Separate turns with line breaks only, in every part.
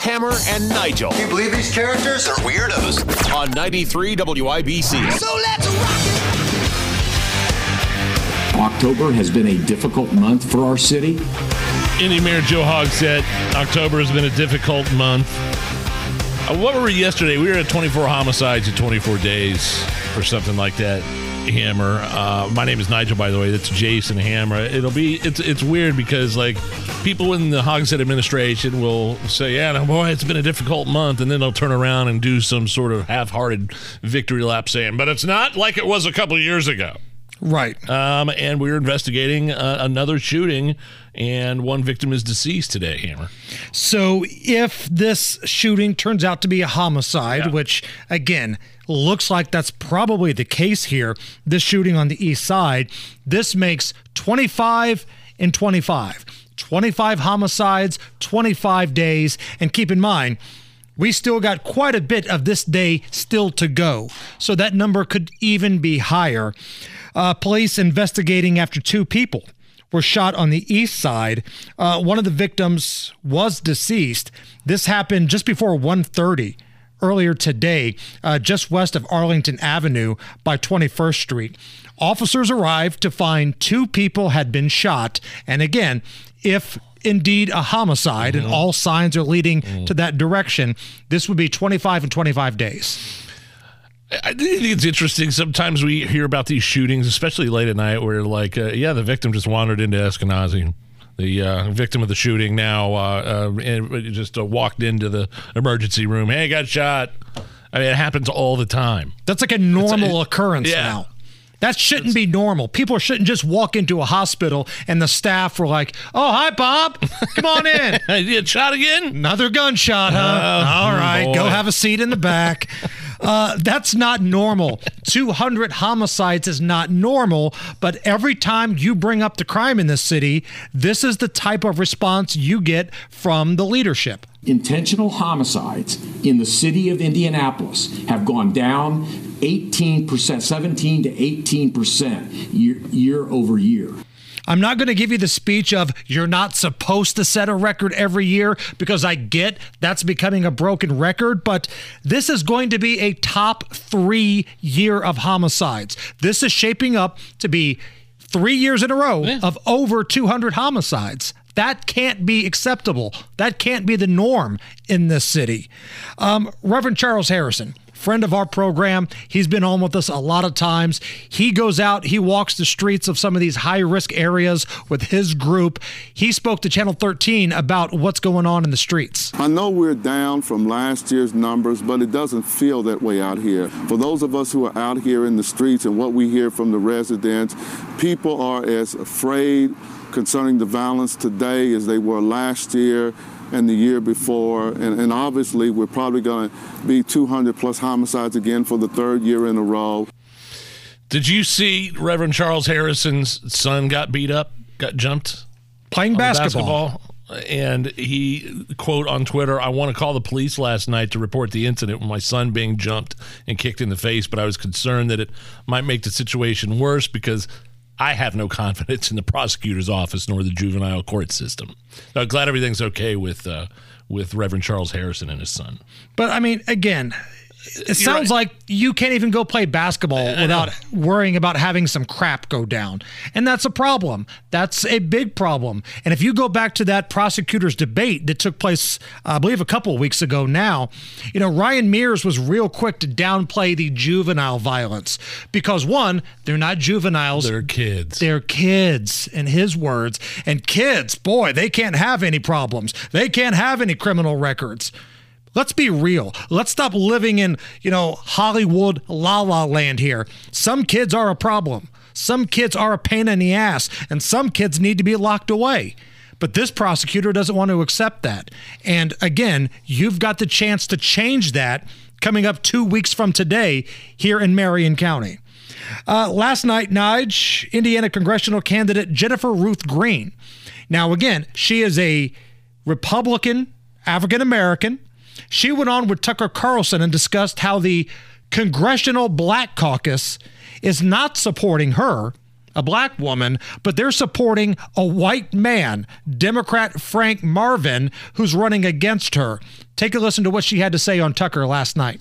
Hammer and Nigel.
Can you believe these characters are weirdos?
On 93 WIBC.
So let's rock it!
October has been a difficult month for our city.
Indy Mayor Joe Hogg said October has been a difficult month. Uh, what were we yesterday? We were at 24 homicides in 24 days or something like that. Hammer. Uh, my name is Nigel, by the way. That's Jason Hammer. It'll be it's it's weird because like people in the Hogsett administration will say, "Yeah, no, boy, it's been a difficult month," and then they'll turn around and do some sort of half-hearted victory lap saying, "But it's not like it was a couple of years ago."
Right.
Um, and we're investigating uh, another shooting, and one victim is deceased today, Hammer.
So, if this shooting turns out to be a homicide,
Yeah.
which again looks like that's probably the case here, this shooting on the east side, this makes 25 and 25. 25 homicides, 25 days. And keep in mind, we still got quite a bit of this day still to go. So that number could even be higher. Uh, police investigating after two people were shot on the east side. Uh, one of the victims was deceased. This happened just before 1:30 earlier today, uh, just west of Arlington Avenue by 21st Street. Officers arrived to find two people had been shot, and again, if indeed a homicide and all signs are leading to that direction, this would be 25 and 25 days.
I think it's interesting. Sometimes we hear about these shootings, especially late at night, where like, uh, yeah, the victim just wandered into Eskenazi. The uh, victim of the shooting now uh, uh, just uh, walked into the emergency room. Hey, got shot. I mean, it happens all the time.
That's like a normal
it-
occurrence
yeah.
now. That shouldn't be normal. People shouldn't just walk into a hospital and the staff were like, "Oh, hi, Bob. Come on in."
You shot again?
Another gunshot, huh?
Oh,
All right, go have a seat in the back. Uh, that's not normal. 200 homicides is not normal, but every time you bring up the crime in this city, this is the type of response you get from the leadership.
Intentional homicides in the city of Indianapolis have gone down 18%, 17 to 18% year, year over year.
I'm not going to give you the speech of you're not supposed to set a record every year because I get that's becoming a broken record, but this is going to be a top three year of homicides. This is shaping up to be three years in a row of over 200 homicides. That can't be acceptable. That can't be the norm in this city. Um, Reverend Charles Harrison, friend of our program. He's been on with us a lot of times. He goes out, he walks the streets of some of these high risk areas with his group. He spoke to Channel 13 about what's going on in the streets.
I know we're down from last year's numbers, but it doesn't feel that way out here. For those of us who are out here in the streets and what we hear from the residents, people are as afraid concerning the violence today as they were last year and the year before. And, and obviously, we're probably going to be 200 plus homicides again for the third year in a row.
Did you see Reverend Charles Harrison's son got beat up, got jumped?
Playing
on the
basketball.
And he, quote on Twitter, I want to call the police last night to report the incident with my son being jumped and kicked in the face, but I was concerned that it might make the situation worse because I have no confidence in the prosecutor's office nor the juvenile court system. I'm glad everything's okay with uh, with Reverend Charles Harrison and his son.
But I mean, again, it sounds like you can't even go play basketball without worrying about having some crap go down. And that's a problem. That's a big problem. And if you go back to that prosecutor's debate that took place, I believe, a couple of weeks ago now, you know, Ryan Mears was real quick to downplay the juvenile violence because, one, they're not juveniles.
They're kids.
They're kids, in his words. And kids, boy, they can't have any problems. They can't have any criminal records. Let's be real. Let's stop living in, you know, Hollywood la la land here. Some kids are a problem. Some kids are a pain in the ass, and some kids need to be locked away. But this prosecutor doesn't want to accept that. And again, you've got the chance to change that coming up two weeks from today here in Marion County. Uh, last night, Nige, Indiana congressional candidate Jennifer Ruth Green. Now, again, she is a Republican, African American. She went on with Tucker Carlson and discussed how the Congressional Black Caucus is not supporting her, a black woman, but they're supporting a white man, Democrat Frank Mrvan, who's running against her. Take a listen to what she had to say on Tucker last night.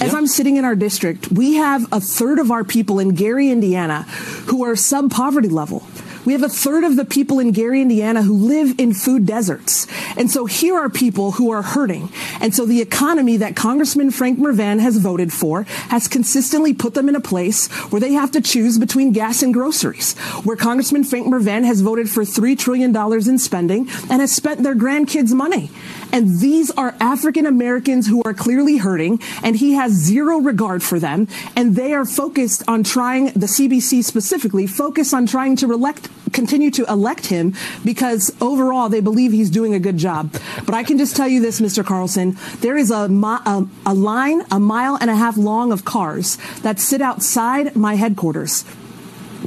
As I'm sitting in our district, we have a third of our people in Gary, Indiana, who are sub poverty level. We have a third of the people in Gary, Indiana who live in food deserts. And so here are people who are hurting. And so the economy that Congressman Frank Mrvan has voted for has consistently put them in a place where they have to choose between gas and groceries, where Congressman Frank Mrvan has voted for $3 trillion in spending and has spent their grandkids' money. And these are African Americans who are clearly hurting, and he has zero regard for them. And they are focused on trying, the CBC specifically, focus on trying to elect, continue to elect him because overall they believe he's doing a good job. But I can just tell you this, Mr. Carlson, there is a, a, a line a mile and a half long of cars that sit outside my headquarters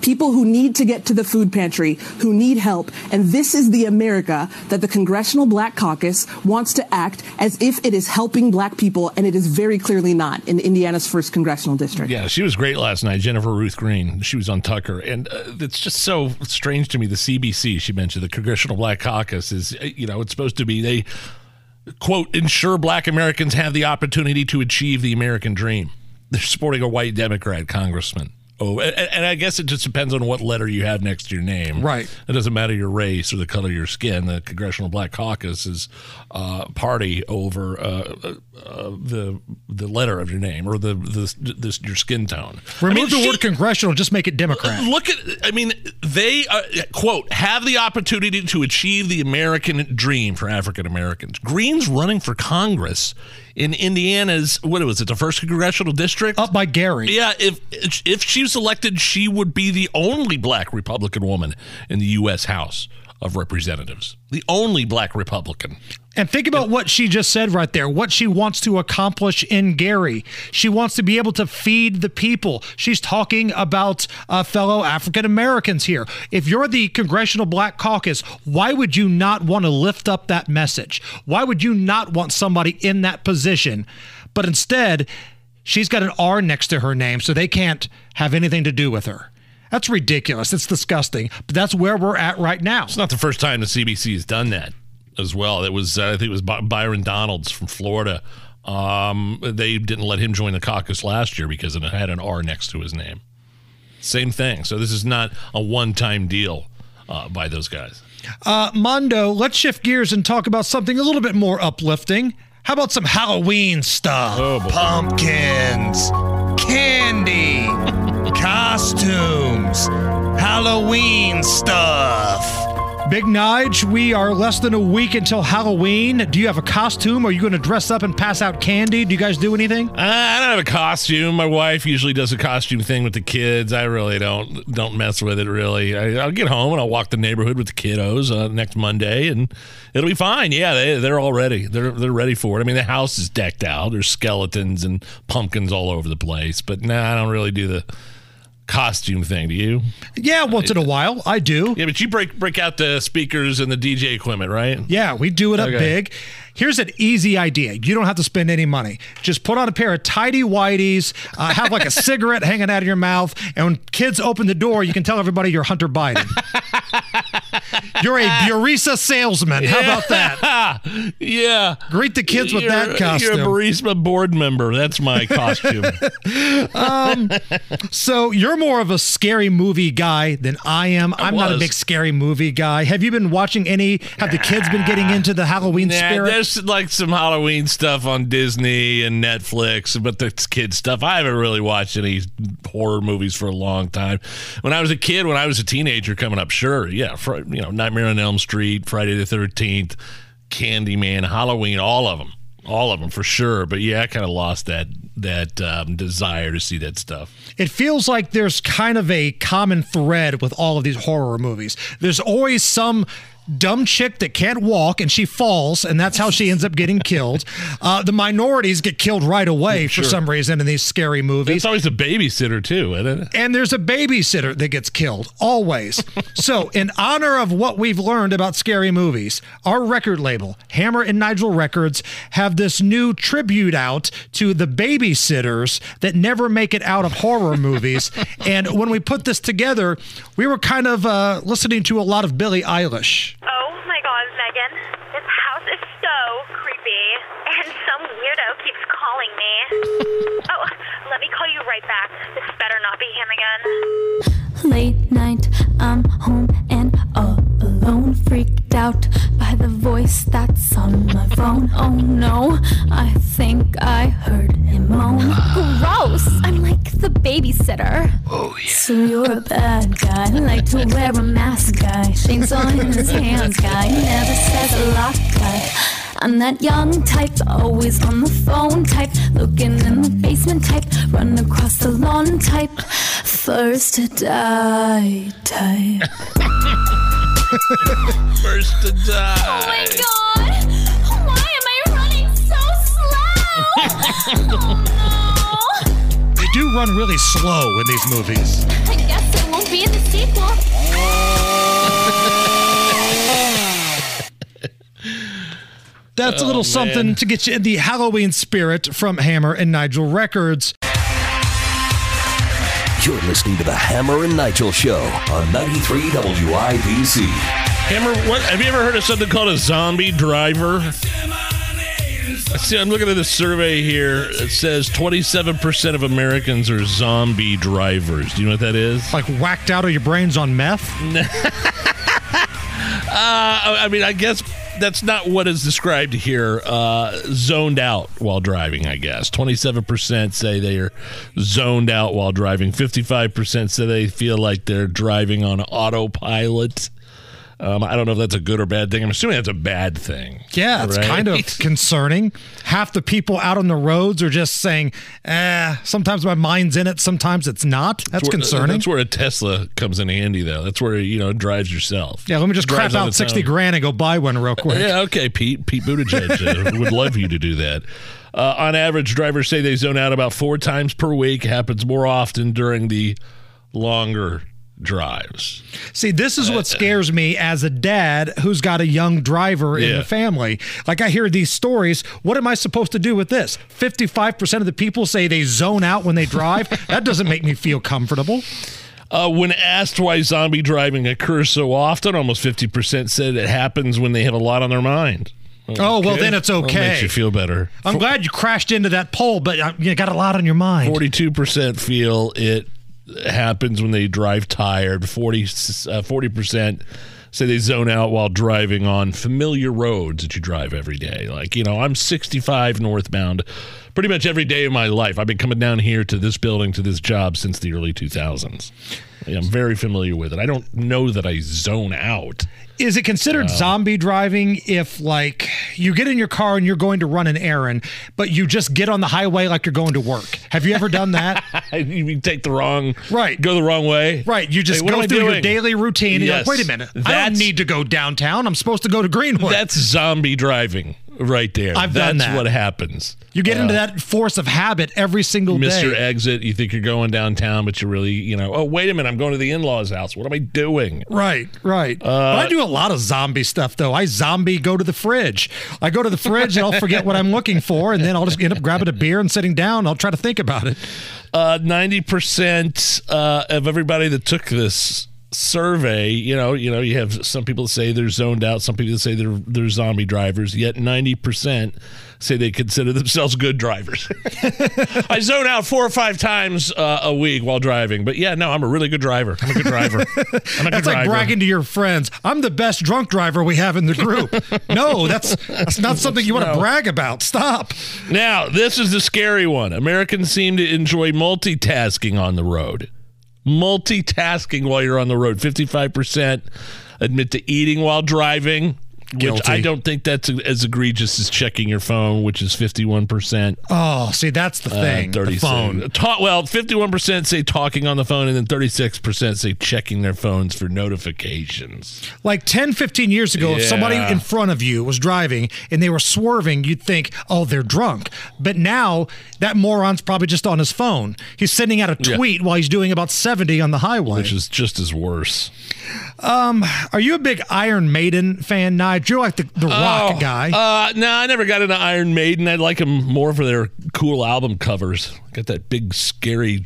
people who need to get to the food pantry, who need help. And this is the America that the Congressional Black Caucus wants to act as if it is helping black people, and it is very clearly not in Indiana's first congressional district.
Yeah, she was great last night, Jennifer Ruth Green. She was on Tucker, and uh, it's just so strange to me. The CBC she mentioned, the Congressional Black Caucus, is uh, you know it's supposed to be they quote ensure Black Americans have the opportunity to achieve the American dream. They're supporting a white Democrat congressman. Oh, and, and, I guess it just depends on what letter you have next to your name.
Right.
It doesn't matter your race or the color of your skin. The Congressional Black Caucus is uh, party over uh, uh, the the letter of your name or the, the this your skin tone.
Remove I mean, the she, word congressional. Just make it Democrat.
Look at. I mean, they uh, quote have the opportunity to achieve the American dream for African Americans. Green's running for Congress in Indiana's what was it the first congressional district
up by Gary.
Yeah, if if she was elected, she would be the only black Republican woman in the U.S. House of Representatives, the only black Republican.
And think about what she just said right there, what she wants to accomplish in Gary. She wants to be able to feed the people. She's talking about uh, fellow African Americans here. If you're the Congressional Black Caucus, why would you not want to lift up that message? Why would you not want somebody in that position? But instead, she's got an R next to her name, so they can't have anything to do with her. That's ridiculous. It's disgusting. But that's where we're at right now.
It's not the first time the CBC has done that as well. It was uh, I think it was Byron Donalds from Florida. Um, they didn't let him join the caucus last year because it had an R next to his name. Same thing. So this is not a one-time deal uh, by those guys.
Uh, Mondo, let's shift gears and talk about something a little bit more uplifting. How about some Halloween stuff?
Oh,
Pumpkins, candy costumes, Halloween stuff. Big Nige, we are less than a week until Halloween. Do you have a costume? Are you going to dress up and pass out candy? Do you guys do anything? Uh,
I don't have a costume. My wife usually does a costume thing with the kids. I really don't don't mess with it. Really, I, will get home and I'll walk the neighborhood with the kiddos uh, next Monday, and it'll be fine. Yeah, they they're all ready. They're they're ready for it. I mean, the house is decked out. There's skeletons and pumpkins all over the place. But nah, I don't really do the costume thing, do you?
Yeah, once in a while, I do.
Yeah, but you break break out the speakers and the DJ equipment, right?
Yeah, we do it up okay. big. Here's an easy idea. You don't have to spend any money. Just put on a pair of tidy whities, uh, have like a cigarette hanging out of your mouth, and when kids open the door, you can tell everybody you're Hunter Biden. you're a Burisma salesman. How about that?
yeah.
Greet the kids with you're, that costume.
You're a Burisma board member. That's my costume.
um, so you're more of a scary movie guy than I am. I am not a big scary movie guy. Have you been watching any? Have the kids been getting into the Halloween
nah,
spirit?
there's like some Halloween stuff on Disney and Netflix, but the kid stuff. I haven't really watched any horror movies for a long time. When I was a kid, when I was a teenager coming up, sure, yeah, for, you know, Nightmare on Elm Street, Friday the Thirteenth, Candyman, Halloween, all of them, all of them for sure. But yeah, I kind of lost that that um, desire to see that stuff.
It feels like there's kind of a common thread with all of these horror movies. There's always some dumb chick that can't walk and she falls, and that's how she ends up getting killed. Uh, the minorities get killed right away for
Sure.
some reason in these scary movies.
It's always a babysitter too, isn't it?
And there's a babysitter that gets killed, always. so, in honor of what we've learned about scary movies, our record label, Hammer and Nigel Records, have this new tribute out to the babysitters that never make it out of horror movies. and when we put this together, we were kind of uh, listening to a lot of Billie Eilish.
Oh my god, Megan. This house is so creepy. And some weirdo keeps calling me. Oh, let me call you right back. This better not be him again.
Late night, I'm home and all alone, freaked out by the voice that's on my phone. Oh no, I think I heard him moan. Gross! I'm like the babysitter. Oh yeah. So you're a bad guy, like to wear a mask guy, things on his hands guy, never says a lot guy. I'm that young type, always on the phone type, looking in the basement type, run across the lawn type, first to die type.
First to die.
Oh my god! Oh Why am I running so slow? oh
They do run really slow in these movies.
I guess it won't be in the sequel. Oh.
That's a
Oh,
little something
man.
to get you in the Halloween spirit from Hammer and Nigel Records.
You're listening to the Hammer and Nigel Show on 93 WIBC.
Hammer, what have you ever heard of something called a zombie driver? See. I'm looking at this survey here. It says 27% of Americans are zombie drivers. Do you know what that is?
Like whacked out of your brains on meth?
Uh, I mean, I guess that's not what is described here. Uh, zoned out while driving, I guess. 27% say they are zoned out while driving. 55% say they feel like they're driving on autopilot. Um, I don't know if that's a good or bad thing. I'm assuming that's a bad thing.
Yeah, it's
right?
kind of concerning. Half the people out on the roads are just saying, eh, sometimes my mind's in it, sometimes it's not. That's
where-
concerning.
That's where a Tesla comes in handy, though. That's where you know it drives yourself.
yeah, let me just crap out 60
own.
grand and go buy one real quick.
Yeah, okay, Pete. Pete Buttigieg uh, would love you to do that. Uh, on average, drivers say they zone out about four times per week. Happens more often during the longer drives.
See, this is what scares me as a dad who's got a young driver in
Yeah.
the family. Like I hear these stories. What am I supposed to do with this? 55% of the people say they zone out when they drive. that doesn't make me feel comfortable.
Uh, when asked why zombie driving occurs so often, almost 50% said it happens when they have a lot on their mind.
Oh, well, then it's
Well,
okay.
makes you feel better.
I'm glad you crashed into that pole, but uh, you got a lot on your mind.
42% feel it happens when they drive tired. 40, uh, 40% say they zone out while driving on familiar roads that you drive every day. Like, you know, I'm 65 northbound pretty much every day of my life. I've been coming down here to this building, to this job since the early 2000s. I'm very familiar with it. I don't know that I zone out.
Is it considered uh, zombie driving if, like, you get in your car and you're going to run an errand, but you just get on the highway like you're going to work? Have you ever done that?
you take the wrong
right,
go the wrong way.
Right, you just
Hey,
go through your daily routine. And
Yes.
you're like, wait a minute, I don't need to go downtown. I'm supposed to go to Greenwood.
That's zombie driving right there.
I've
That's
done that.
what happens.
you get into
Uh,
that force of habit every single
miss
day.
Exit, you think you're going downtown, but you're really, you know, oh, wait a minute, I'm going to the in law's house. What am I doing?
Right, right.
Uh,
I do a lot of zombie stuff, though. I zombie go to the fridge. I go to the fridge and I'll forget what I'm looking for, and then I'll just end up grabbing a beer and sitting down. I'll try to think about it.
Uh, 90% uh, of everybody that took this survey, you know, you know, you have some people say they're zoned out, some people say they're they're zombie drivers, yet 90% say they consider themselves good drivers. I zone out four or five times uh, a week while driving, but yeah, no, I'm a really good driver. I'm a good driver. I'm a good
like
driver.
bragging to your friends. I'm the best drunk driver we have in the group. no, that's that's not something you want to
No.
brag about. Stop.
Now, this is the scary one. Americans seem to enjoy multitasking on the road. Multitasking while you're on the road. 55% admit to eating while driving. Which I don't think that's as egregious as checking your phone, which is 51%.
Oh, see, that's the
Uh,
thing. the
36
phone.
Ta- well, 51% say talking on the phone, and then 36% say checking their phones for notifications.
Like 10, 15 years ago, if somebody in front of you was driving and they were swerving, you'd think, oh, they're drunk. But now that moron's probably just on his phone. He's sending out a
Yeah.
tweet while he's doing about 70 on the highway.
Which is just as worse.
Um, are you a big Iron Maiden fan, Nigel? You're like the, the rock
Oh,
guy.
Uh, no, I never got into Iron Maiden. I like them more for their cool album covers. Got that big, scary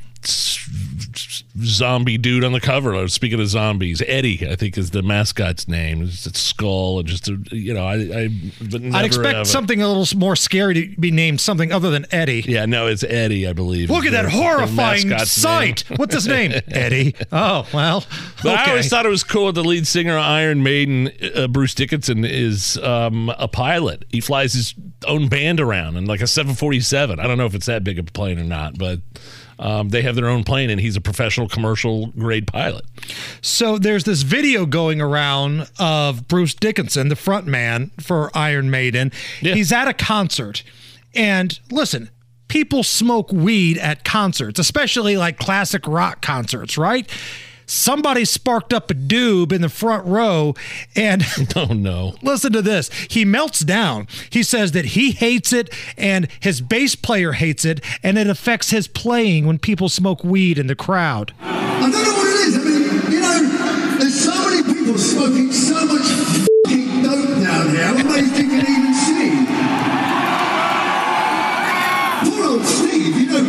zombie dude on the cover. Uh, Speaking of zombies, Eddie, I think is the mascot's name. It's a skull and just a, you know, I, I never,
I'd expect something a little more scary to be named something other than Eddie.
Yeah, no, it's Eddie, I believe.
Look at that horrifying sight. What's his name? Eddie. Oh, well.
But I always thought it was cool that the lead singer of Iron Maiden, uh, Bruce Dickinson, is um, a pilot. He flies his own band around in like a 747. I don't know if it's that big of a plane or not, but um, they have their own plane, and he's a professional commercial grade pilot.
So there's this video going around of Bruce Dickinson, the front man for Iron Maiden. He's at a concert. And listen, people smoke weed at concerts, especially like classic rock concerts, right? Somebody sparked up a doob in the front row and
oh no.
Listen to this. He melts down. He says that he hates it and his bass player hates it and it affects his playing when people smoke weed in the crowd.
I don't know what it is. I mean, you know, there's so many people smoking so much fucking dope down here. I'm amazed you can even see. Poor old Steve, you know,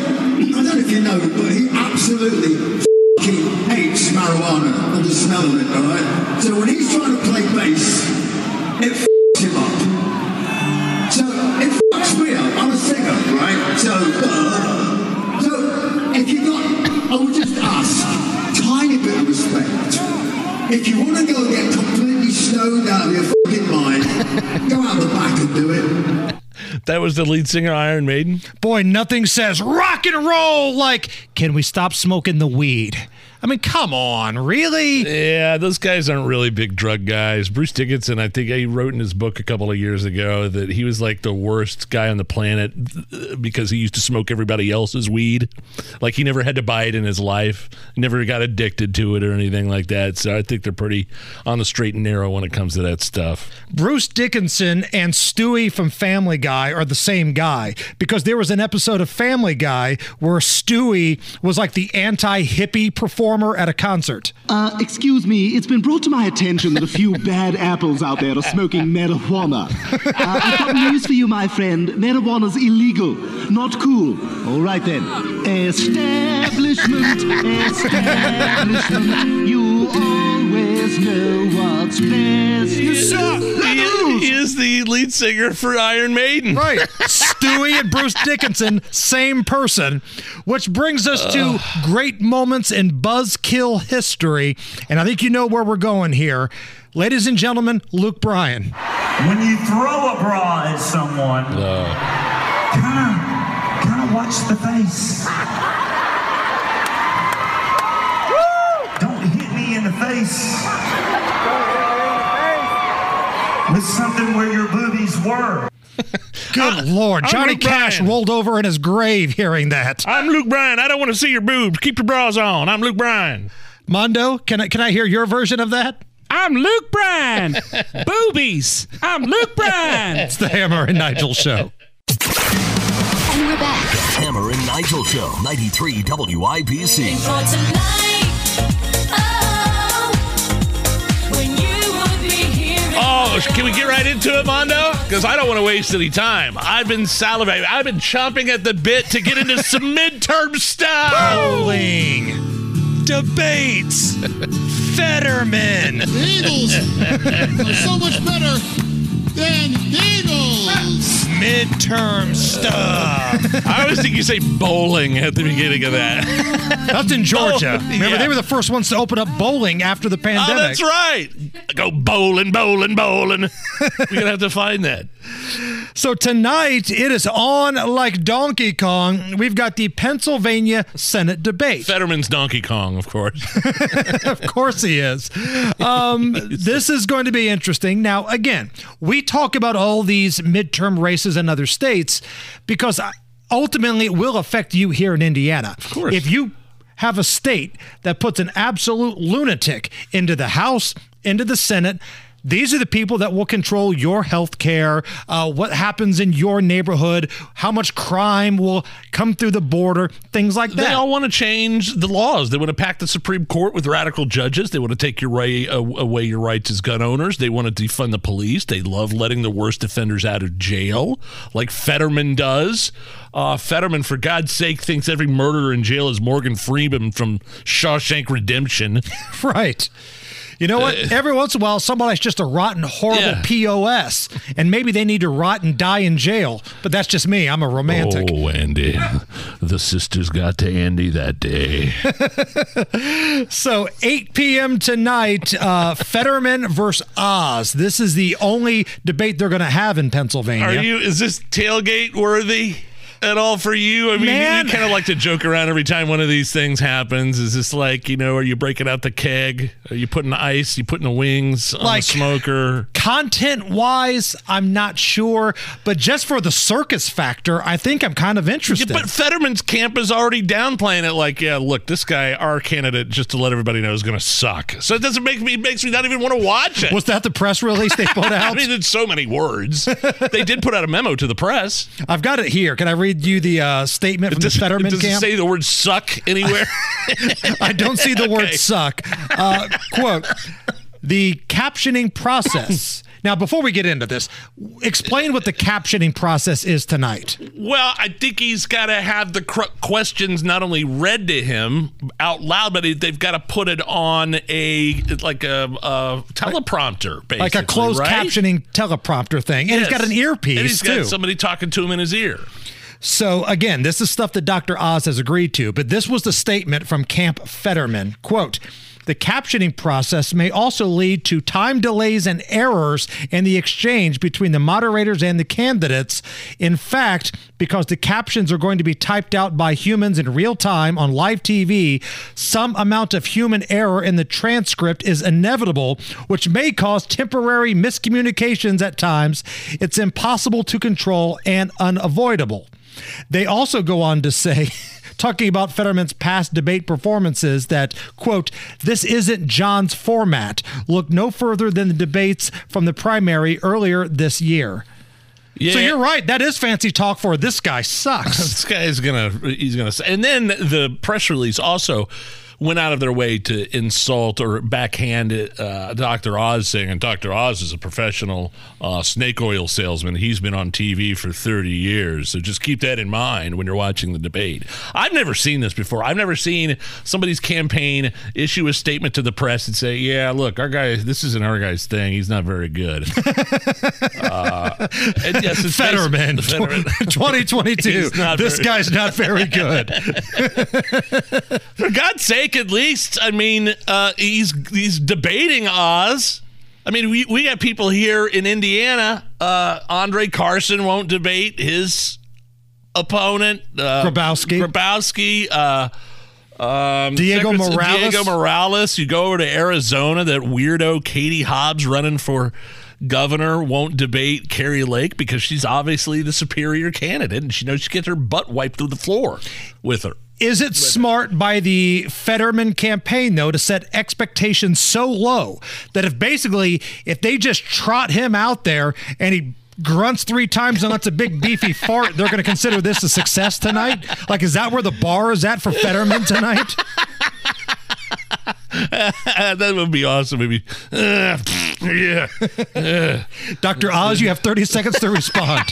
I don't know if you know, but he absolutely fucking hates marijuana and the smell of it, alright? So when he's trying to play bass, it fucks him up. So it fucks me up. I'm a singer, right? So, uh, so if you got, I would just ask, tiny bit of respect. If you want to go and get completely stoned out of your fucking mind, go out the back and do it.
That was the lead singer Iron Maiden.
Boy, nothing says rock and roll like, can we stop smoking the weed? I mean, come on, really?
Yeah, those guys aren't really big drug guys. Bruce Dickinson, I think he wrote in his book a couple of years ago that he was like the worst guy on the planet uh, because he used to smoke everybody else's weed. Like he never had to buy it in his life, never got addicted to it or anything like that. So I think they're pretty on the straight and narrow when it comes to that stuff.
Bruce Dickinson and Stewie from Family Guy are the same guy because there was an episode of Family Guy where Stewie was like the anti hippie performer at a concert.
Uh, excuse me, it's been brought to my attention that a few bad apples out there are smoking marijuana. Uh, I've got news for you, my friend. Marijuana's illegal, not cool. All right then. Establishment, establishment. You always know what's best.
He, he is the lead singer for Iron Maiden.
Right. Stewie and Bruce Dickinson, same person, which brings us to great moments in Buzzkill history. And I think you know where we're going here. Ladies and gentlemen, Luke Bryan.
When you throw a bra at someone, kind of, kind of watch the face. Don't hit me in the face. With something where your boobies were.
Good Lord.
I'm
Johnny
Luke
Cash
Bryan.
rolled over in his grave hearing that.
I'm Luke Bryan. I don't want to see your boobs. Keep your bras on. I'm Luke Bryan.
Mondo, can I, can I hear your version of that?
I'm Luke Bryan. Boobies. I'm Luke Bryan.
It's the Hammer and Nigel show.
And we're back. The Hammer and Nigel Show, 93 WIBC.
Oh, can we get right into it, Mondo? Because I don't want to waste any time. I've been salivating. I've been chomping at the bit to get into some midterm stuff.
Bowling, debates, Fetterman.
The Eagles are so much better than the Eagles.
Midterm stuff.
I always think you say bowling at the beginning of that.
That's in Georgia.
Oh,
Remember,
yeah.
they were the first ones to open up bowling after the pandemic.
Oh,
pandemic.
that's right. Go bowling, bowling, bowling. We're gonna have to find that.
So tonight it is on like Donkey Kong. We've got the Pennsylvania Senate debate.
Fetterman's Donkey Kong, of course.
of course he is. Um, this is going to be interesting. Now, again, we talk about all these midterm races in other states because ultimately it will affect you here in Indiana. Of
course.
If you have a state that puts an absolute lunatic into the House, into the Senate, these are the people that will control your health care, uh, what happens in your neighborhood, how much crime will come through the border, things like that.
They all want to change the laws. They want to pack the Supreme Court with radical judges. They want to take your right, uh, away your rights as gun owners. They want to defund the police. They love letting the worst offenders out of jail, like Fetterman does. Uh, Fetterman, for God's sake, thinks every murderer in jail is Morgan Freeman from Shawshank Redemption.
right. You know what? Every once in a while, somebody's just a rotten, horrible
Yeah.
POS, and maybe they need to rot and die in jail. But that's just me. I'm a romantic.
Oh, Andy. The sisters got to Andy that day.
So 8 p.m. tonight, uh, Fetterman versus Oz. This is the only debate they're going to have in Pennsylvania.
Are you? Is this tailgate worthy at all for you? I mean,
Man.
you kind of like to joke around every time one of these things happens. Is this like you know? Are you breaking out the keg? Are you putting ice? You putting the wings on
Like-
the smoker?
Content wise, I'm not sure, but just for the circus factor, I think I'm kind of interested.
But Fetterman's camp is already downplaying it. Like, yeah, look, this guy, our candidate, just to let everybody know, is going to suck. So it doesn't make me it makes me not even want to watch it.
Was that the press release they put out?
I mean, it's so many words. they did put out a memo to the press.
I've got it here. Can I read you the uh, statement from
Does,
the Fetterman
does it
camp?
say the word "suck" anywhere?
I don't see the word suck. Uh, quote The captioning process. Now, before we get into this, explain what the captioning process is tonight.
Well, I think he's got to have the cr- questions not only read to him out loud, but they've got to put it on a like a, a teleprompter, basically,
like a closed
right?
captioning teleprompter thing. And he's got an earpiece,
and he's got
too.
somebody talking to him in his ear.
So again, this is stuff that Dr. Oz has agreed to, but this was the statement from Camp Fetterman. Quote, the captioning process may also lead to time delays and errors in the exchange between the moderators and the candidates. In fact, because the captions are going to be typed out by humans in real time on live TV, some amount of human error in the transcript is inevitable, which may cause temporary miscommunications at times. It's impossible to control and unavoidable. They also go on to say, talking about Fetterman's past debate performances, that, quote, this isn't John's format. Look no further than the debates from the primary earlier this year.
Yeah.
So you're right. That is fancy talk for this guy sucks.
this guy is gonna he's gonna say and then the press release also went out of their way to insult or backhand uh, Dr. Oz saying, and Dr. Oz is a professional uh, snake oil salesman. He's been on TV for 30 years. So just keep that in mind when you're watching the debate. I've never seen this before. I've never seen somebody's campaign issue a statement to the press and say, yeah, look, our guy, this isn't our guy's thing. He's not very good. uh, yes, it's
Fetterman,
Fetterman.
2022. This
very-
guy's not very good.
For God's sake, at least, I mean, uh, he's he's debating Oz. I mean, we, we got people here in Indiana. Uh, Andre Carson won't debate his opponent, uh,
Grabowski.
Grabowski. Uh, um,
Diego Morales.
Diego Morales. You go over to Arizona. That weirdo Katie Hobbs running for governor won't debate Kari Lake because she's obviously the superior candidate, and she knows she gets her butt wiped through the floor with her.
Is it smart by the Fetterman campaign though to set expectations so low that if basically if they just trot him out there and he grunts three times and lets a big beefy fart, they're going to consider this a success tonight? Like, is that where the bar is at for Fetterman tonight?
that would be awesome. Maybe, uh, yeah. Uh.
Dr. Oz, you have 30 seconds to respond.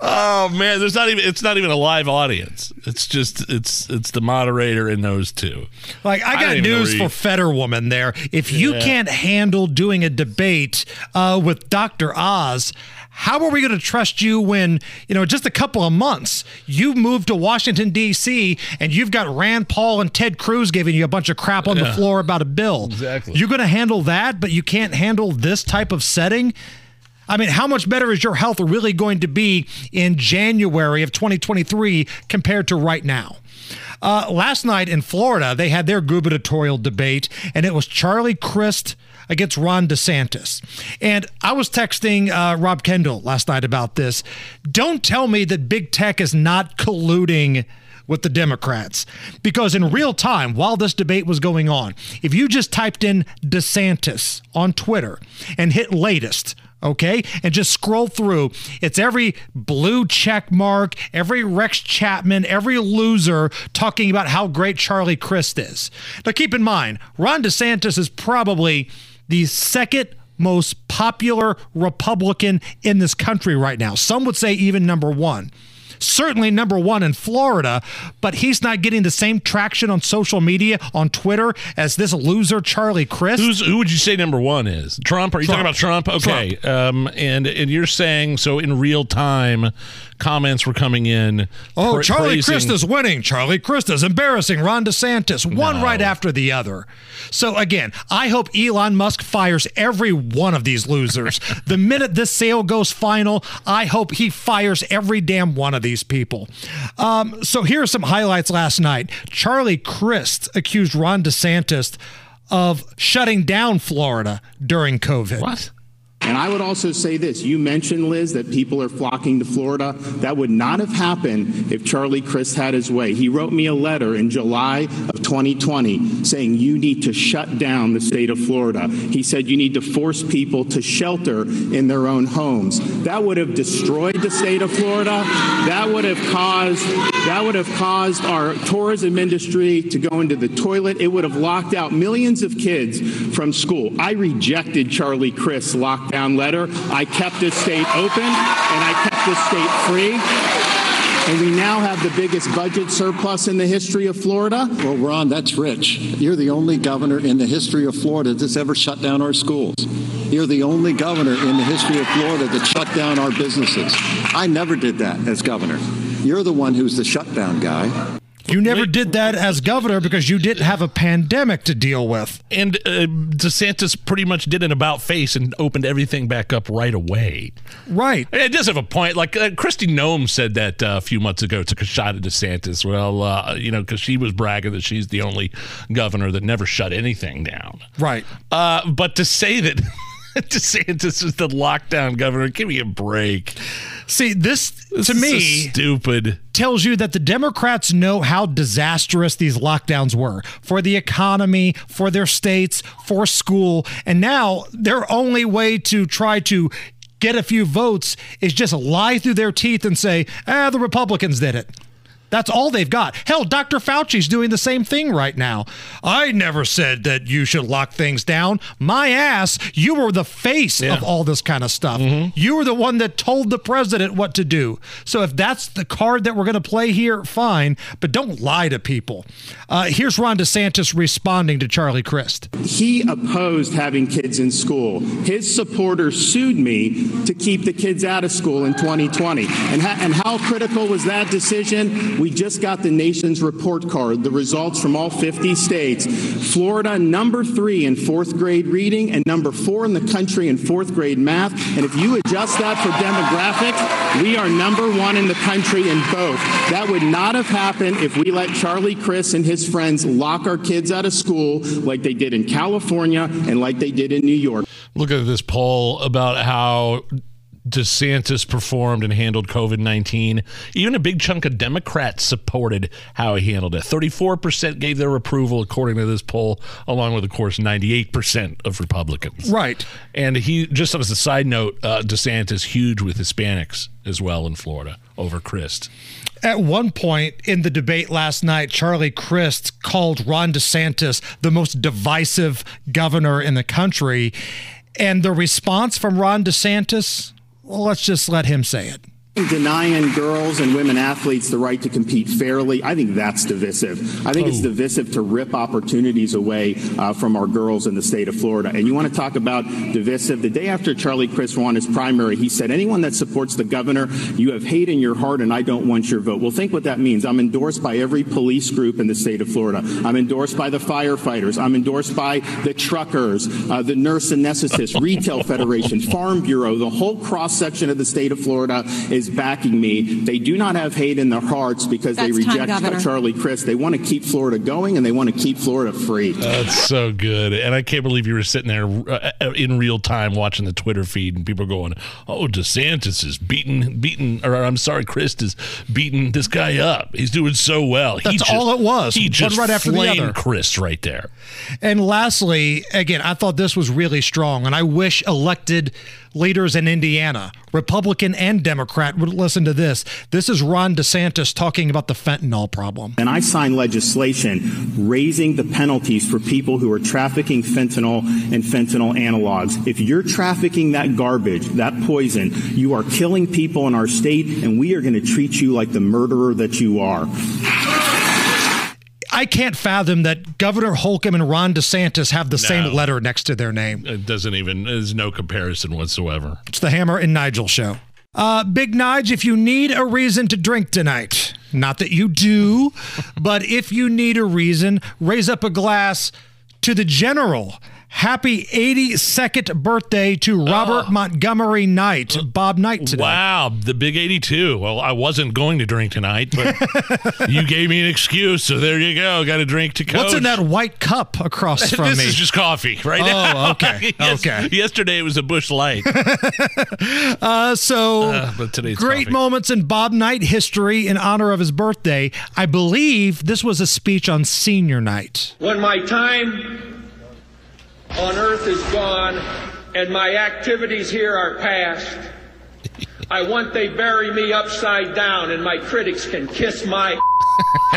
Oh man, there's not even it's not even a live audience. It's just it's it's the moderator and those two.
Like I got
know
news for Fetterwoman there. If you
Yeah.
can't handle doing a debate uh, with Dr. Oz, how are we going to trust you when, you know, just a couple of months, you've moved to Washington, D.C., and you've got Rand Paul and Ted Cruz giving you a bunch of crap on the floor about a bill?
Exactly.
You're going to handle that, but you can't handle this type of setting? I mean, how much better is your health really going to be in January of 2023 compared to right now? Uh, last night in Florida, they had their gubernatorial debate, and it was Charlie Crist against Ron DeSantis. And I was texting uh, Rob Kendall last night about this. Don't tell me that big tech is not colluding with the Democrats. Because in real time, while this debate was going on, if you just typed in DeSantis on Twitter and hit latest, okay, and just scroll through, it's every blue check mark, every Rex Chapman, every loser talking about how great Charlie Crist is. Now keep in mind, Ron DeSantis is probably the second most popular Republican in this country right now. Some would say even number one certainly number one in Florida, but he's not getting the same traction on social media, on Twitter, as this loser Charlie Crist.
Who's, who would you say number one is? Trump? Are you talking about Trump? Okay. Um, and and you're saying so in real time, comments were coming in.
Oh,
pra-
Charlie
praising-
Crist is winning. Charlie Crist is embarrassing. Ron DeSantis, one
No.
right after the other. So again, I hope Elon Musk fires every one of these losers. the minute this sale goes final, I hope he fires every damn one of these people. Um, so here are some highlights last night. Charlie Crist accused Ron DeSantis of shutting down Florida during COVID.
What?
And I would also say this you mentioned, Liz, that people are flocking to Florida. That would not have happened if Charlie Crist had his way. He wrote me a letter in July of 2020 saying you need to shut down the state of Florida. He said you need to force people to shelter in their own homes. That would have destroyed the state of Florida. That would have caused that would have caused our tourism industry to go into the toilet. It would have locked out millions of kids from school. I rejected Charlie Crist's lockdown letter. I kept this state open and I kept this state free. And we now have the biggest budget surplus in the history of Florida.
Well, Ron, that's rich. You're the only governor in the history of Florida that's ever shut down our schools. You're the only governor in the history of Florida that shut down our businesses. I never did that as governor. You're the one who's the shutdown guy.
You never did that as governor because you didn't have a pandemic to deal with.
And uh, DeSantis pretty much did an about face and opened everything back up right away.
Right.
It does have a point. Like uh, Kristi Noem said that uh, a few months ago, took a shot at DeSantis. Well, uh, you know, because she was bragging that she's the only governor that never shut anything down.
Right.
Uh, but to say that DeSantis is the lockdown governor, give me a break.
See, this,
This
to
so
me
stupid.
tells you that the Democrats know how disastrous these lockdowns were for the economy, for their states, for school. And now their only way to try to get a few votes is just lie through their teeth and say, ah, the Republicans did it. That's all they've got. Hell, Dr. Fauci's doing the same thing right now. I never said that you should lock things down. My ass, you were the face of all this kind of stuff. You were the one that told the president what to do. So if that's the card that we're going to play here, fine, but don't lie to people. Uh, here's Ron DeSantis responding to Charlie Crist.
He opposed having kids in school. His supporters sued me to keep the kids out of school in 2020. And, ha- and how critical was that decision? We just got the nation's report card, the results from all 50 states. Florida, number three in fourth grade reading, and number four in the country in fourth grade math. And if you adjust that for demographics, we are number one in the country in both. That would not have happened if we let Charlie Crist and his friends lock our kids out of school like they did in California and like they did in New York.
Look at this poll about how DeSantis performed and handled COVID 19. Even a big chunk of Democrats supported how he handled it. 34% gave their approval, according to this poll, along with, of course, 98% of Republicans.
Right.
And he, just as a side note, uh, DeSantis huge with Hispanics as well in Florida over Crist.
At one point in the debate last night, Charlie Crist called Ron DeSantis the most divisive governor in the country. And the response from Ron DeSantis, well, let's just let him say it.
Denying girls and women athletes the right to compete fairly, I think that's divisive. I think it's divisive to rip opportunities away uh, from our girls in the state of Florida. And you want to talk about divisive? The day after Charlie Crist won his primary, he said, anyone that supports the governor, you have hate in your heart and I don't want your vote. Well, think what that means. I'm endorsed by every police group in the state of Florida. I'm endorsed by the firefighters. I'm endorsed by the truckers, uh, the nurse anesthetists, retail federation, farm bureau. The whole cross section of the state of Florida is backing me. They do not have hate in their hearts because they
That's time,
reject
Governor.
Charlie Crist. They want to keep Florida going and they want to keep Florida free.
That's so good. And I can't believe you were sitting there uh, in real time watching the Twitter feed and people going, "Oh, DeSantis is beating beating or I'm sorry, Crist is beating this guy up. He's doing so well." He
That's
just-
all it was.
He
One
just
right after the other.
Crist right there.
And lastly, again, I thought this was really strong, and I wish elected leaders in Indiana, Republican and Democrat, would listen to this. This is Ron DeSantis talking about the fentanyl problem.
And I signed legislation raising the penalties for people who are trafficking fentanyl and fentanyl analogs. If you're trafficking that garbage, that poison, you are killing people in our state, and we are going to treat you like the murderer that you are.
I can't fathom that Governor Holcomb and Ron DeSantis have the
No.
same letter next to their name.
It doesn't even. There's no comparison whatsoever.
It's the Hammer and Nigel show. Uh, Big Nige, if you need a reason to drink tonight, not that you do, but if you need a reason, raise up a glass to the general. Happy 82nd birthday to Robert Montgomery Knight, Bob Knight today.
Wow, the big 82. Well, I wasn't going to drink tonight, but you gave me an excuse, so there you go. Got a drink to coach.
What's in that white cup across from
this
me?
This is just coffee, right?
Oh,
now.
okay,
Yes-
okay.
Yesterday it was a Busch Light.
Uh, so
Uh, but today's
great
coffee.
moments in Bob Knight history in honor of his birthday. I believe this was a speech on senior night.
When my time on earth is gone and my activities here are past, I want they bury me upside down and my critics can kiss my.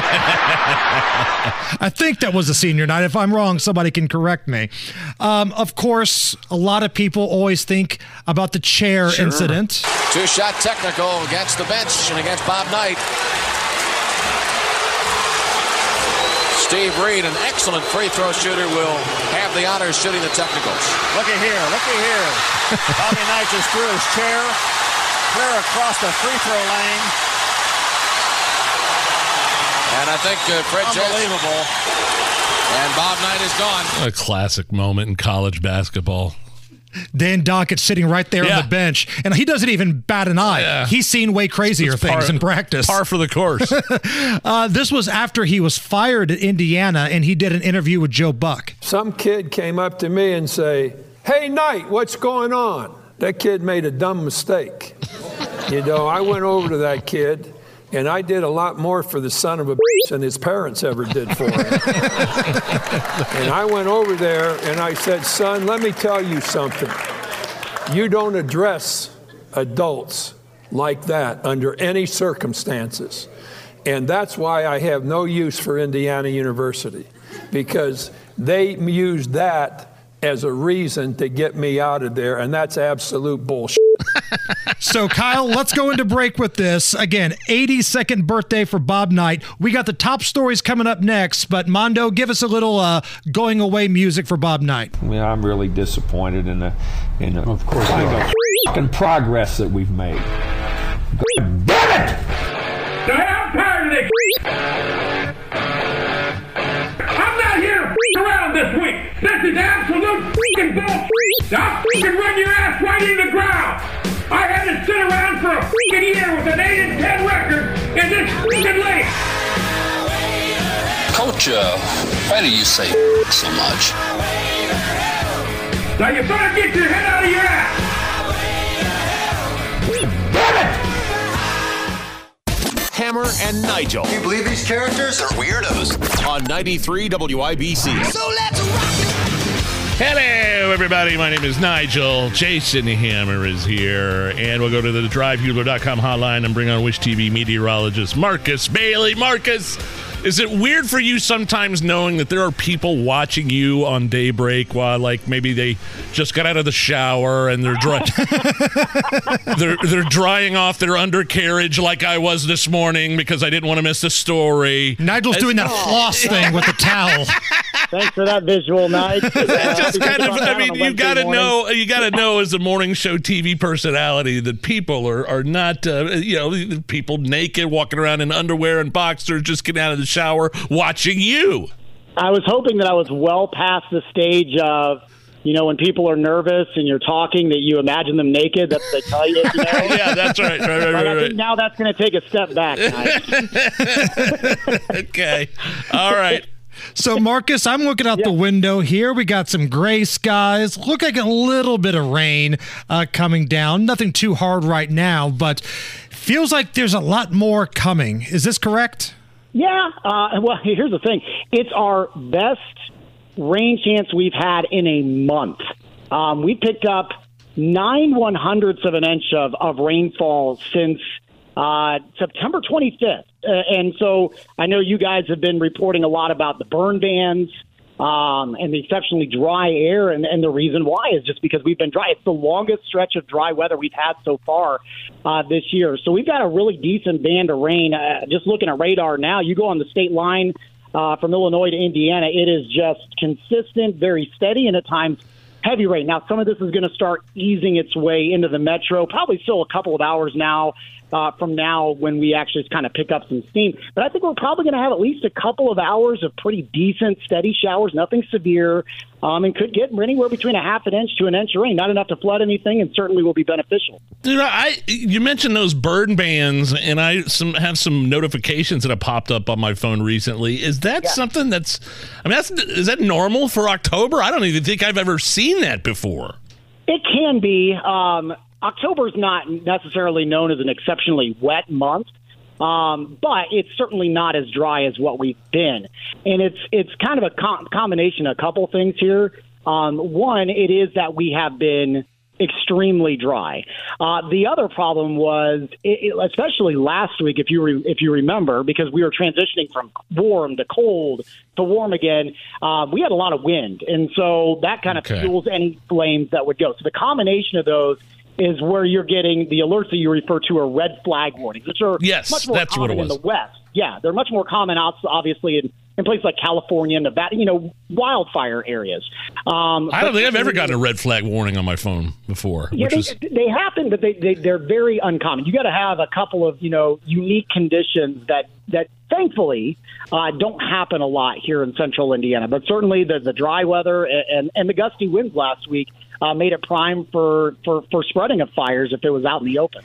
I think that was a senior night. If I'm wrong, somebody can correct me. Um, of course, a lot of people always think about the chair
Sure.
incident.
Two shot technical against the bench and against Bob Knight. Steve Reid, an excellent free throw shooter, will have the honor of shooting the technicals.
Looky here, looky here. Bobby Knight just threw his chair clear across the free throw lane.
And I think uh, Fred Judge
Unbelievable.
and Bob Knight is gone.
a classic moment in college basketball.
Dan Dakich sitting right there
Yeah.
on the bench, and he doesn't even bat an eye.
Yeah.
He's seen way crazier
It's
things
par-
in practice.
Par for the course.
uh, this was after he was fired at Indiana, and he did an interview with Joe Buck.
Some kid came up to me and say, "Hey, Knight, what's going on?" That kid made a dumb mistake. You know, I went over to that kid, and I did a lot more for the son of a bitch than his parents ever did for him. and I went over there and I said, "Son, let me tell you something. You don't address adults like that under any circumstances." And that's why I have no use for Indiana University, because they used that as a reason to get me out of there, and that's absolute bullshit.
So, Kyle, let's go into break with this. Again, 82nd birthday for Bob Knight. We got the top stories coming up next, but Mondo, give us a little uh, going away music for Bob Knight.
I mean, I'm really disappointed in the in the of course kind of f***ing progress that we've made. God damn it!
I'm tired of this. I'm not here to f- around this week. This is absolute f***ing bullshit. I'll f***ing run your ass right into the ground. I had to sit around for a f***ing year with an 8 and 10 record in this f***ing league.
Coach, uh, why do you say so much?
Now you better get your head out of your ass.
Hammer and Nigel.
You believe these characters are weirdos?
On 93 WIBC.
So let's rock
Hello, everybody. My name is Nigel. Jason Hammer is here. And we'll go to the drivehubler.com hotline and bring on Wish TV meteorologist Marcus Bailey. Marcus, is it weird for you sometimes knowing that there are people watching you on daybreak while, like, maybe they just got out of the shower and they're, dri- they're they're drying off their undercarriage like I was this morning because I didn't want to miss the story.
Nigel's doing that floss thing with the towel.
Thanks for that visual, Nige. Uh,
just kind of,
I'm
I
down
mean, you got to know, you got to know as a morning show TV personality that people are are not, uh, you know, people naked walking around in underwear and boxers, just getting out of the shower, watching you.
I was hoping that I was well past the stage of, you know, when people are nervous and you're talking, that you imagine them naked. That's what they tell you. you know?
yeah, that's right, right, right,
But
right,
I think now that's going to take a step back.
Okay, all right.
So, Marcus, I'm looking out the window here. We got some gray skies. Look like a little bit of rain uh, coming down. Nothing too hard right now, but feels like there's a lot more coming. Is this correct?
Yeah. Uh, well, here's the thing. It's our best rain chance we've had in a month. Um, we picked up nine one hundredths of an inch of, of rainfall since uh, September 25th. Uh, and so I know you guys have been reporting a lot about the burn bans um, and the exceptionally dry air. And, and the reason why is just because we've been dry. It's the longest stretch of dry weather we've had so far uh, this year. So we've got a really decent band of rain. Uh, just looking at radar now, you go on the state line uh, from Illinois to Indiana, it is just consistent, very steady, and at times heavy rain. Now, some of this is going to start easing its way into the metro, probably still a couple of hours now. Uh, from now, when we actually kind of pick up some steam, but I think we're probably going to have at least a couple of hours of pretty decent, steady showers, nothing severe, um, and could get anywhere between a half an inch to an inch of rain. Not enough to flood anything, and certainly will be beneficial.
Dude, I you mentioned those burn bands, and I some have some notifications that have popped up on my phone recently. Is that something that's? I mean, that's is that normal for October? I don't even think I've ever seen that before.
It can be. Um, October is not necessarily known as an exceptionally wet month, um, but it's certainly not as dry as what we've been. And it's it's kind of a com- combination of a couple things here. Um, one, it is that we have been extremely dry. Uh, the other problem was, it, it- especially last week, if you re- if you remember, because we were transitioning from warm to cold to warm again. Uh, we had a lot of wind, and so that kind of
Okay.
fuels any flames that would go. So the combination of those is where you're getting the alerts that you refer to are red flag warnings, which are
Yes,
much more
that's
common in the West. Yeah, they're much more common obviously, in, in places like California, and Nevada, you know, wildfire areas. Um,
I don't think I've ever gotten a red flag warning on my phone before.
yeah,
which
they,
is
they happen, but they, they they're very uncommon. You got to have a couple of you know unique conditions that that thankfully uh, don't happen a lot here in Central Indiana. But certainly the the dry weather and and, and the gusty winds last week uh, made it prime for, for for spreading of fires if it was out in the open.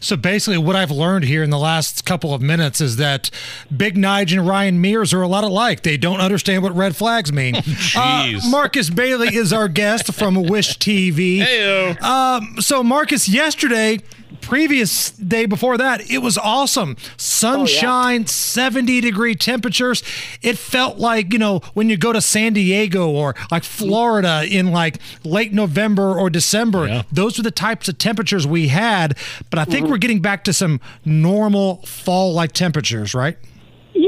So basically, what I've learned here in the last couple of minutes is that Big Nige and Ryan Mears are a lot alike. They don't understand what red flags mean.
Jeez.
Uh, Marcus Bailey is our guest from Wish TV.
Heyo.
Um, so, Marcus, yesterday, previous day before that, it was awesome. Oh, Sunshine, 70 degree temperatures. It felt like, you know, when you go to San Diego or like Florida in like late November or December, those were the types of temperatures we had. But I think mm-hmm. we're getting back to some normal fall like temperatures, right?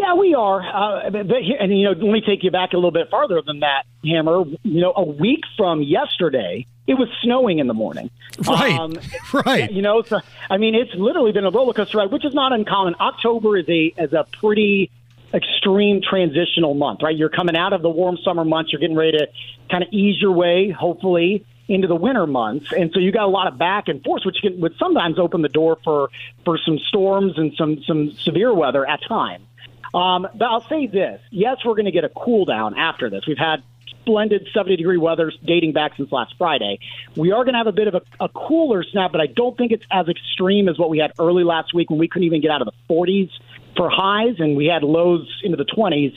Yeah, we are. Uh, but, and you know, let me take you back a little bit farther than that, Hammer. You know, a week from yesterday, it was snowing in the morning.
Right, right.
You know, so I mean, it's literally been a roller coaster ride, which is not uncommon. October is a is a pretty extreme transitional month, right? You're coming out of the warm summer months. You're getting ready to kind of ease your way, hopefully, into the winter months, and so you got a lot of back and forth, which can would sometimes open the door for for some storms and some some severe weather at times. Um, but I'll say this: yes, we're going to get a cool down after this. We've had splendid 70 degree weather dating back since last Friday. We are going to have a bit of a, a cooler snap, but I don't think it's as extreme as what we had early last week when we couldn't even get out of the 40s for highs and we had lows into the 20s.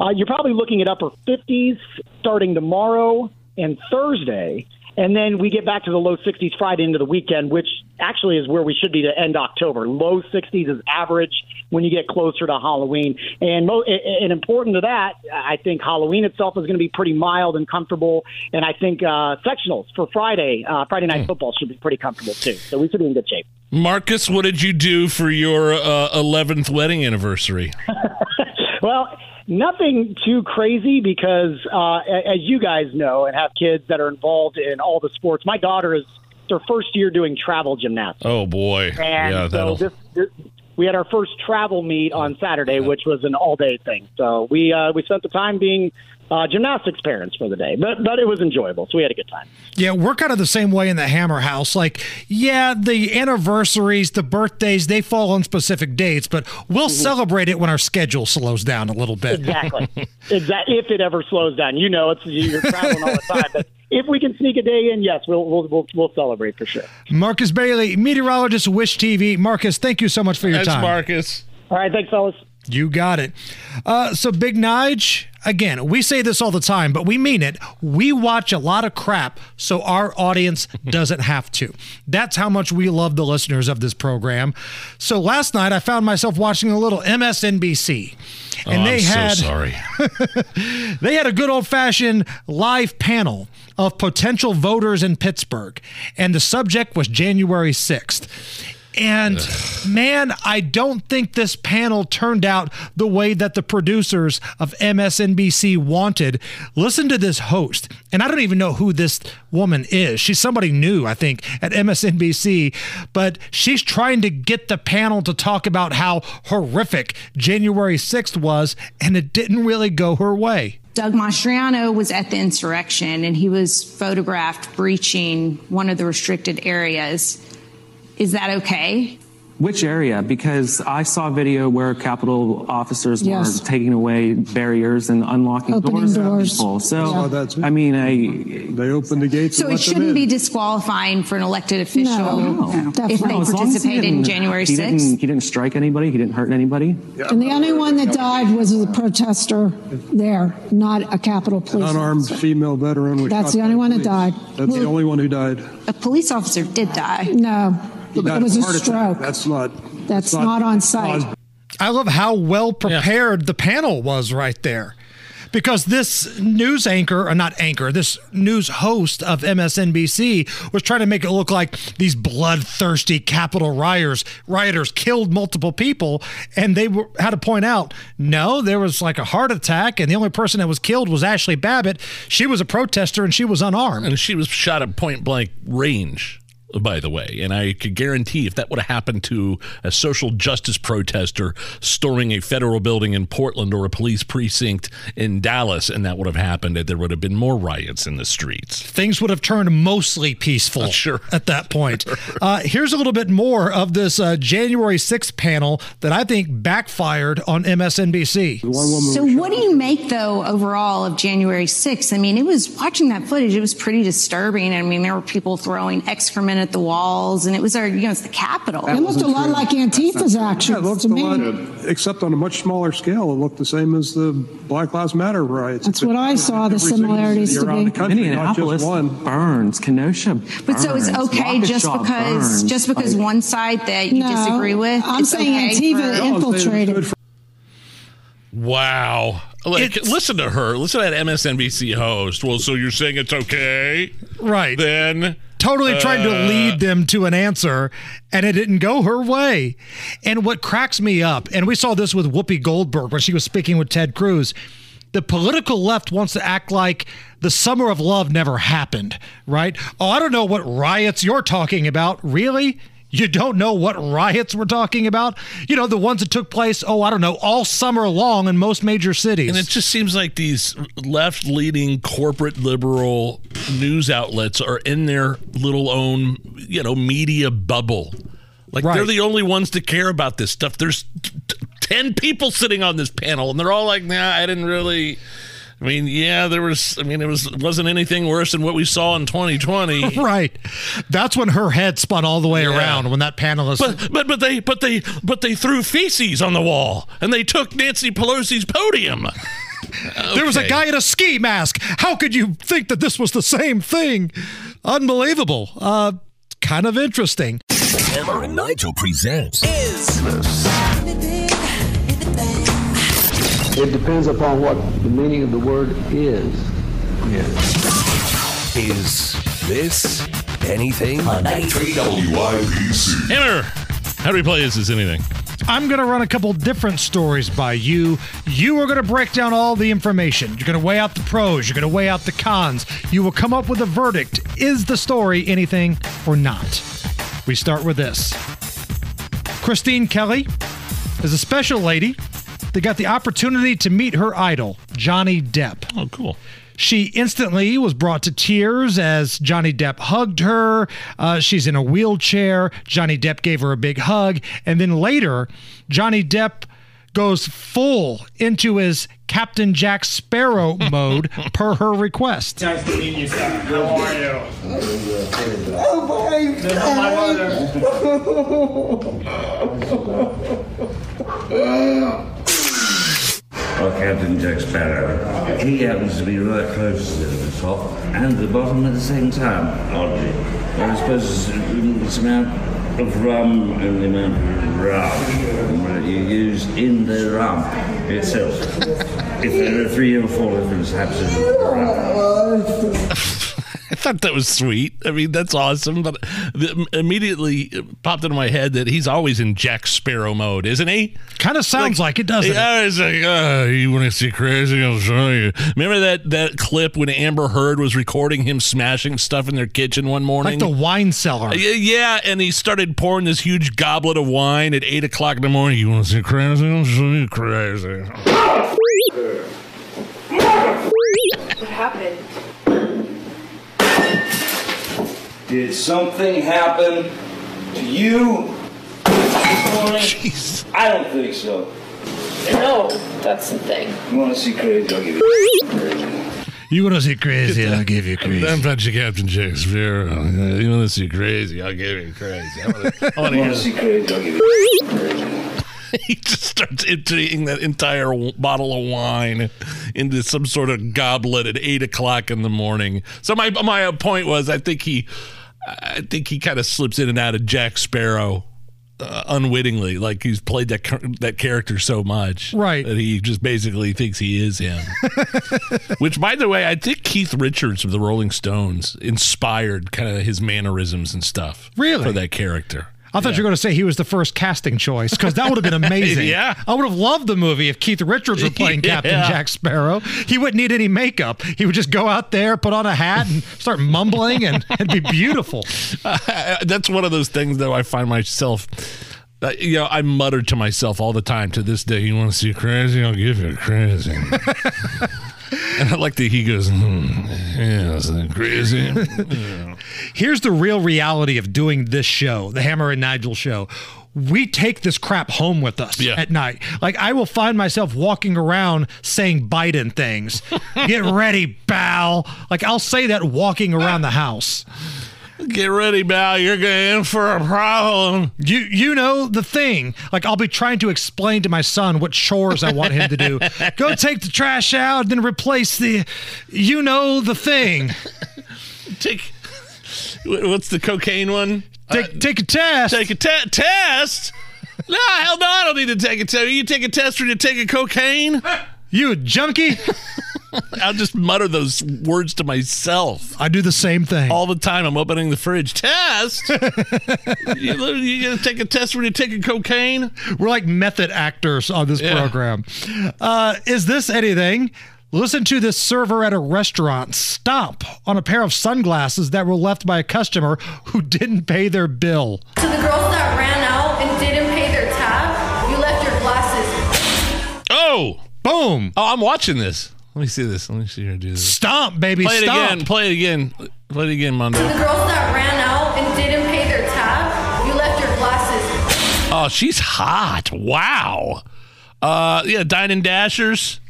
Uh, you're probably looking at upper 50s starting tomorrow and Thursday. And then we get back to the low 60s Friday into the weekend, which actually is where we should be to end October. Low 60s is average when you get closer to Halloween. And, mo- and important to that, I think Halloween itself is going to be pretty mild and comfortable. And I think uh, sectionals for Friday, uh, Friday night football should be pretty comfortable too. So we should be in good shape.
Marcus, what did you do for your uh, 11th wedding anniversary?
Well, nothing too crazy because, uh, a- as you guys know and have kids that are involved in all the sports, my daughter is their first year doing travel gymnastics.
Oh boy.
And
yeah,
so
that'll.
this, this, we had our first travel meet on Saturday, which was an all day thing. So we uh, we spent the time being uh, gymnastics parents for the day, but but it was enjoyable. So we had a good time.
Yeah, we're kind of the same way in the Hammer House. Like, yeah, the anniversaries, the birthdays, they fall on specific dates, but we'll celebrate it when our schedule slows down a little bit.
Exactly. exactly. If it ever slows down, you know, it's you're traveling all the time. But if we can sneak a day in, yes, we'll we'll we'll, we'll celebrate for sure.
Marcus Bailey, meteorologist, Wish TV. Marcus, thank you so much for your
Thanks,
time.
Marcus.
All right, thanks, fellas.
You got it. Uh, so, Big Nige, again, we say this all the time, but we mean it. We watch a lot of crap so our audience doesn't have to. That's how much we love the listeners of this program. So, last night I found myself watching a little MSNBC. And
oh,
they
I'm
had
so sorry.
they had a good old fashioned live panel of potential voters in Pittsburgh, and the subject was January 6th. And man, I don't think this panel turned out the way that the producers of MSNBC wanted. Listen to this host, and I don't even know who this woman is. She's somebody new, I think, at MSNBC, but she's trying to get the panel to talk about how horrific January 6th was, and it didn't really go her way.
Doug Mastriano was at the insurrection and he was photographed breaching one of the restricted areas. Is that okay?
Which area? Because I saw a video where Capitol officers
Yes.
were taking away barriers and unlocking
Opening
doors.
doors.
People. So,
Yeah.
I mean, I,
they opened the gates.
So it shouldn't be disqualifying for an elected official if they
No, as long as
participated in
didn't-
January
he Didn't, he didn't strike anybody. He didn't hurt anybody.
And the only one that died was a protester there, not a Capitol police.
An
police.
unarmed female veteran was
That's
shot
the only
by
one that died.
That's the only one who died.
A police officer did die.
No,
He died
it was a stroke.
That's not.
That's not on site.
I love how well prepared the panel was right there. Because this news anchor, or not anchor, this news host of MSNBC was trying to make it look like these bloodthirsty Capitol rioters, rioters killed multiple people, and they were, had to point out, no, there was like a heart attack, and the only person that was killed was Ashli Babbitt. She was a protester, and she was unarmed.
And she was shot at point blank range, by the way. And I could guarantee if that would have happened to a social justice protester storming a federal building in Portland or a police precinct in Dallas, and that would have happened, that there would have been more riots in the streets.
things would have turned mostly peaceful
Sure.
at that point. Uh, here's a little bit more of this uh, January 6th panel that I think backfired on MSNBC.
So, what do you make though overall of January 6th? I mean, it was watching that footage. It was pretty disturbing. I mean, there were people throwing excrement at the walls, and it was our, you know, it's the Capitol.
It looked a lot like Antifa's actions
Yeah, it looked
to
a
me.
lot, except on a much smaller scale. It looked the same as the Black Lives Matter riots.
That's what I saw the similarities to be.
the country, not
Minneapolis
just one.
burns. Kenosha
But so it's
burns.
okay just because
burns.
just because
Like-
one side that you
No,
disagree with.
I'm
it's
saying
okay
Antifa
for-
infiltrated.
Wow. Like, listen to her. Listen to that MSNBC host. Well, so you're saying it's okay?
Right.
Then.
Totally trying to
uh,
lead them to an answer, and it didn't go her way. And what cracks me up, and we saw this with Whoopi Goldberg when she was speaking with Ted Cruz, the political left wants to act like the summer of love never happened, right? Oh, I don't know what riots you're talking about. Really? You don't know what riots we're talking about? You know, the ones that took place, oh, I don't know, all summer long in most major cities.
And it just seems like these left leaning corporate liberal news outlets are in their little own, you know, media bubble. Like they're the only ones to care about this stuff. There's t- t- 10 people sitting on this panel and they're all like, nah, I didn't really. I mean, yeah, there was. I mean, it was wasn't anything worse than what we saw in 2020.
right. That's when her head spun all the way
Yeah.
around when that panelist.
But but but they but they but they threw feces on the wall and they took Nancy Pelosi's podium.
There was a guy in a ski mask. How could you think that this was the same thing? Unbelievable. Uh, kind of interesting.
Hammer and Nigel presents
It depends upon what the meaning of the word is.
Is this anything? On 93 WIBC.
Hammer, how do we play Is This Anything?
I'm going to run a couple different stories by you. You are going to break down all the information. You're going to weigh out the pros. You're going to weigh out the cons. You will come up with a verdict. Is the story anything or not? We start with this Christine Kelly is a special lady that got the opportunity to meet her idol, Johnny Depp.
Oh, cool.
She instantly was brought to tears as Johnny Depp hugged her. Uh, she's in a wheelchair. Johnny Depp gave her a big hug. And then later, Johnny Depp goes full into his Captain Jack Sparrow mode per her request.
Nice to meet you, sir. How are you?
Oh my
This is my mother.
Well, Captain Jack Sparrow. He happens to be right close to the top and the bottom at the same time, oddly. I suppose it's, the amount of rum and the amount of rum that you use in the rum itself. If there are three or four different types of rum.
I thought that was sweet. I mean, that's awesome. But the, immediately popped into my head that he's always in Jack Sparrow mode, isn't he?
Kind of sounds like, it, doesn't
yeah, it's like, oh, you want to see crazy? I'll show you. Remember that that clip when Amber Heard was recording him smashing stuff in their kitchen one morning?
Like the wine cellar.
Yeah, and he started pouring this huge goblet of wine at eight o'clock in the morning. You want to see crazy? I'll show you crazy.
What happened?
Did something happen to you?
Jeez.
I don't think so.
No, that's the thing.
You want to see crazy? I'll give you crazy.
You want to see crazy? I'll give you crazy.
I'm not your Captain Jack Sparrow. You want to see crazy? I'll give you crazy. I want to, I want
You
to
want to see crazy? I'll give you crazy.
he just starts emptying that entire bottle of wine into some sort of goblet at eight o'clock in the morning. So my my point was, I think he, I think he kind of slips in and out of Jack Sparrow. Uh, unwittingly, like he's played that that character so much,
Right.
That he just basically thinks he is him. Which, by the way, I think Keith Richards of the Rolling Stones inspired kind of his mannerisms and stuff,
Really?
for that character.
I thought you were going to say he was the first casting choice because that would have been amazing.
Yeah.
I would have loved the movie if Keith Richards were playing Captain
Yeah.
Jack Sparrow. He wouldn't need any makeup. He would just go out there, put on a hat, and start mumbling, and it'd be beautiful.
that's one of those things though I find myself uh, you know I mutter to myself all the time to this day you want to see crazy I'll give you crazy and I like that he goes hmm, yeah is that crazy Yeah.
Here's the real reality of doing this show, the Hammer and Nigel show. We take this crap home with us
Yeah.
at night. Like I will find myself walking around saying Biden things. Get ready, Bal. Like I'll say that walking around the house.
Get ready Bal you're going in for a problem
You you know the thing. Like I'll be trying to explain to my son what chores I want him to do. Go take the trash out, and then replace the you know the thing.
take what's the cocaine one
Take uh, take a test.
take a te- test no hell no I don't need to take a test you take a test or you take a cocaine
You a junkie?
I'll just mutter those words to myself.
I do the same thing.
all the time. I'm opening the fridge. Test. you, you gonna take a test when you're taking cocaine?
We're like method actors on this
Yeah.
program. Uh, is this anything? Listen to this server at a restaurant stomp on a pair of sunglasses that were left by a customer who didn't pay their bill.
To the girls that ran out and didn't pay their tab, you left your glasses.
Oh,
boom!
Oh, I'm watching this. Let me see this. Let me see her do this.
Stomp, baby,
Play it
stomp.
again. Play it again. Play it again, Mondo.
To the girls that ran out and didn't pay their tab, you left your glasses.
Oh, she's hot. Wow. Uh, yeah, Dine and Dashers.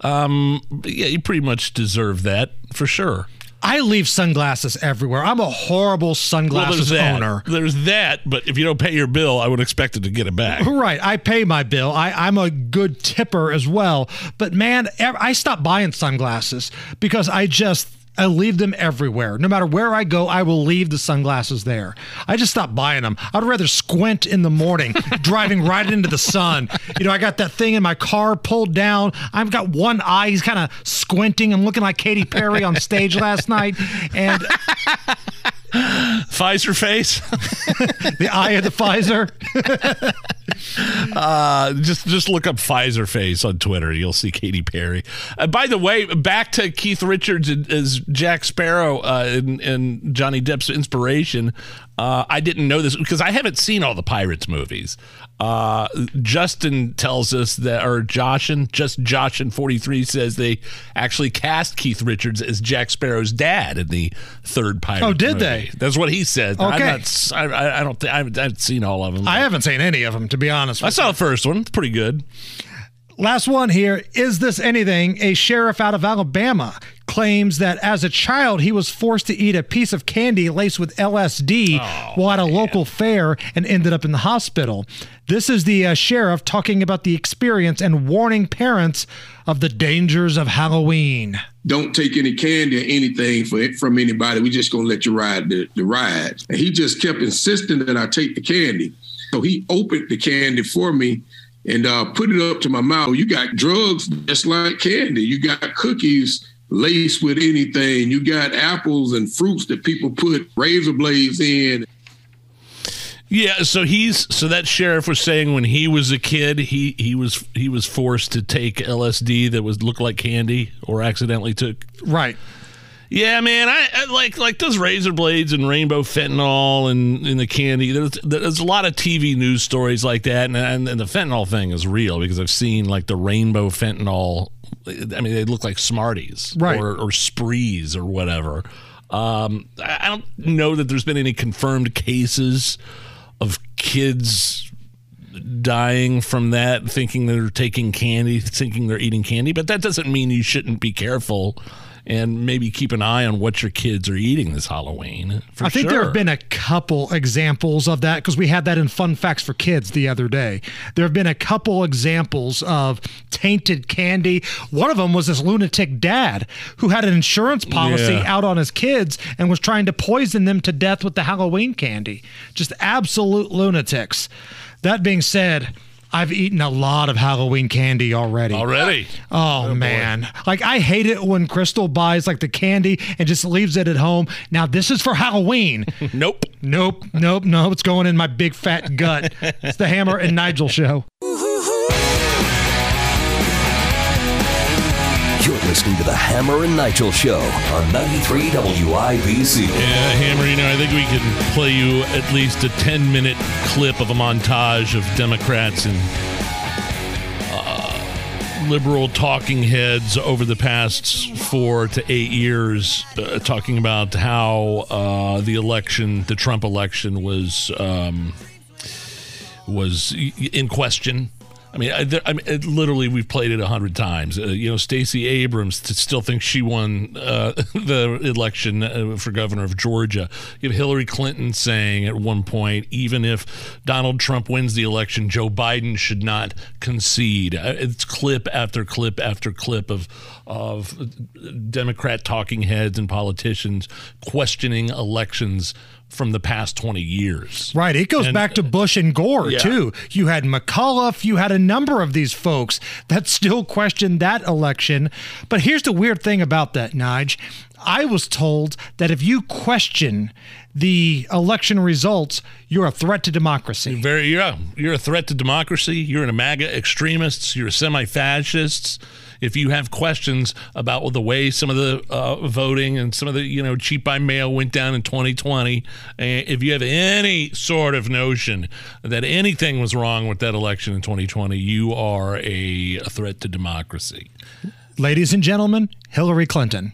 Um, yeah, you pretty much deserve that for sure.
I leave sunglasses everywhere. I'm a horrible
Well,
sunglasses
there's
owner.
There's that, but if you don't pay your bill, I would expect it to get it back.
Right, I pay my bill. I, I'm a good tipper as well. But man, I stopped buying sunglasses because I just I leave them everywhere. No matter where I go, I will leave the sunglasses there. I just stopped buying them. I'd rather squint in the morning, driving right into the sun. You know, I got that thing in my car pulled down. I've got one eye. He's kind of squinting. I'm looking like Katy Perry on stage last night, and
Pfizer face.
the eye of the Pfizer.
Uh, just just look up Pfizer face on Twitter. You'll see Katy Perry. Uh, by the way, back to Keith Richards as Jack Sparrow uh, and, and Johnny Depp's inspiration. Uh, I didn't know this because I haven't seen all the Pirates movies. Uh, Justin tells us that, or Joshin, just Joshin forty three says they actually cast Keith Richards as Jack Sparrow's dad in the third Pirate.
Oh, did
movie.
they?
That's what he said.
Okay.
I'm not, I, I- don't think I haven't, I haven't seen all of them.
I haven't seen any of them, to be honest.
I saw the first one. It's pretty good.
Last one here. Is this anything? A sheriff out of Alabama claims that as a child he was forced to eat a piece of candy laced with LSD while at a local fair and ended up in the hospital. This is the uh, sheriff talking about the experience and warning parents of the dangers of Halloween.
don't take any candy or anything for, from anybody. We're just gonna let you ride the, the ride. And he just kept insisting that I take the candy. So he opened the candy for me and uh, put it up to my mouth. You got drugs just like candy. You got cookies laced with anything. You got apples and fruits that people put razor blades in.
Yeah, so he's so that sheriff was saying when he was a kid, he he was he was forced to take LSD that was looked like candy or accidentally took.
Right.
Yeah, man, I, I like like those razor blades and rainbow fentanyl and, and the candy. There's there's a lot of TV news stories like that, and, and and the fentanyl thing is real because I've seen like the rainbow fentanyl. I mean, they look like Smarties,
Right.
or or sprees or whatever. Um, I I don't know that there's been any confirmed cases of kids dying from that, thinking they're taking candy, thinking they're eating candy. But that doesn't mean you shouldn't be careful and maybe keep an eye on what your kids are eating this Halloween. For
I think
sure.
there have been a couple examples of that because we had that in Fun Facts for Kids the other day. There have been a couple examples of tainted candy. One of them was this lunatic dad who had an insurance policy
Yeah.
out on his kids and was trying to poison them to death with the Halloween candy. Just absolute lunatics. That being said, I've eaten a lot of Halloween candy already.
Already?
Oh, oh man. Like I hate it when Crystal buys like the candy and just leaves it at home. Now this is for Halloween.
nope.
Nope. Nope. No, it's going in my big fat gut. it's the Hammer and Nigel show.
Listening to the Hammer and Nigel Show on 93 WIBC.
Yeah, Hammer, you know, I think we can play you at least a 10 minute clip of a montage of Democrats and uh, liberal talking heads over the past four to eight years uh, talking about how uh, the election, the Trump election, was. Um, was in question. I mean, I, I mean, it, literally, we've played it a hundred times. Uh, you know, Stacey Abrams t- still thinks she won uh, the election uh, for governor of Georgia. You have Hillary Clinton saying at one point, even if Donald Trump wins the election, Joe Biden should not concede. Uh, It's clip after clip after clip of of Democrat talking heads and politicians questioning elections from the past 20 years.
Right. It goes
And-
back to Bush and Gore,
Yeah.
too. You had McAuliffe, you had a number of these folks that still questioned that election. But here's the weird thing about that, Nige. I was told that if you question the election results, you're a threat to democracy.
Very, yeah. You're a threat to democracy. You're an MAGA extremist. You're a semi-fascist. If you have questions about the way some of the uh, voting and some of the you know cheat by mail went down in 2020, uh, if you have any sort of notion that anything was wrong with that election in 2020, you are a, a threat to democracy.
Ladies and gentlemen, Hillary Clinton.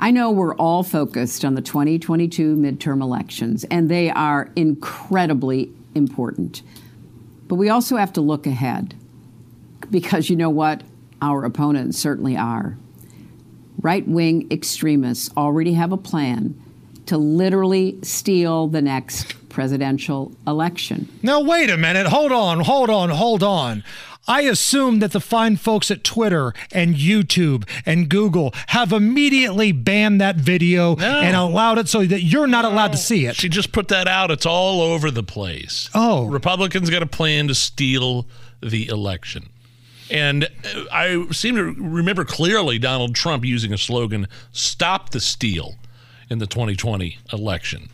I know we're all focused on the 2022 midterm elections, and they are incredibly important. But we also have to look ahead because you know what? Our opponents certainly are. Right wing extremists already have a plan to literally steal the next presidential election.
Now, wait a minute. Hold on, hold on, hold on. I assume that the fine folks at Twitter and YouTube and Google have immediately banned that video and allowed it so that you're not allowed to see it.
She just put that out. It's all over the place.
Oh.
Republicans got a plan to steal the election. And I seem to remember clearly Donald Trump using a slogan, Stop the Steal, in the 2020 election.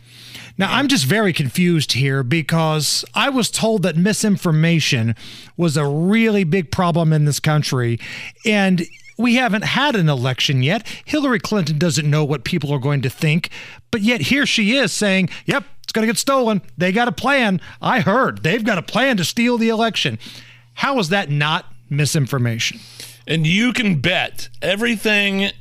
Now, I'm just very confused here because I was told that misinformation was a really big problem in this country. And we haven't had an election yet. Hillary Clinton doesn't know what people are going to think. But yet here she is saying, yep, it's going to get stolen. They got a plan. I heard they've got a plan to steal the election. How is that not misinformation?
And you can bet everything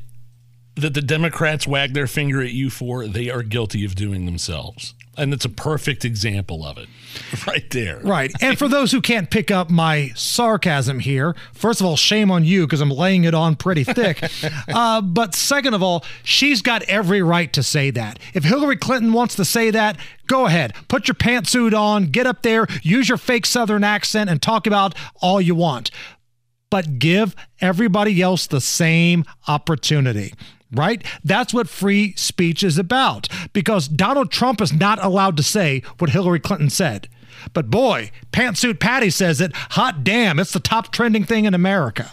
that the Democrats wag their finger at you for, they are guilty of doing themselves. And it's a perfect example of it right there.
Right. And for those who can't pick up my sarcasm here, first of all, shame on you because I'm laying it on pretty thick. uh, but second of all, she's got every right to say that. If Hillary Clinton wants to say that, go ahead. Put your pantsuit on, get up there, use your fake Southern accent, and talk about all you want. But give everybody else the same opportunity right? That's what free speech is about because Donald Trump is not allowed to say what Hillary Clinton said. But boy, Pantsuit Patty says it. Hot damn, it's the top trending thing in America.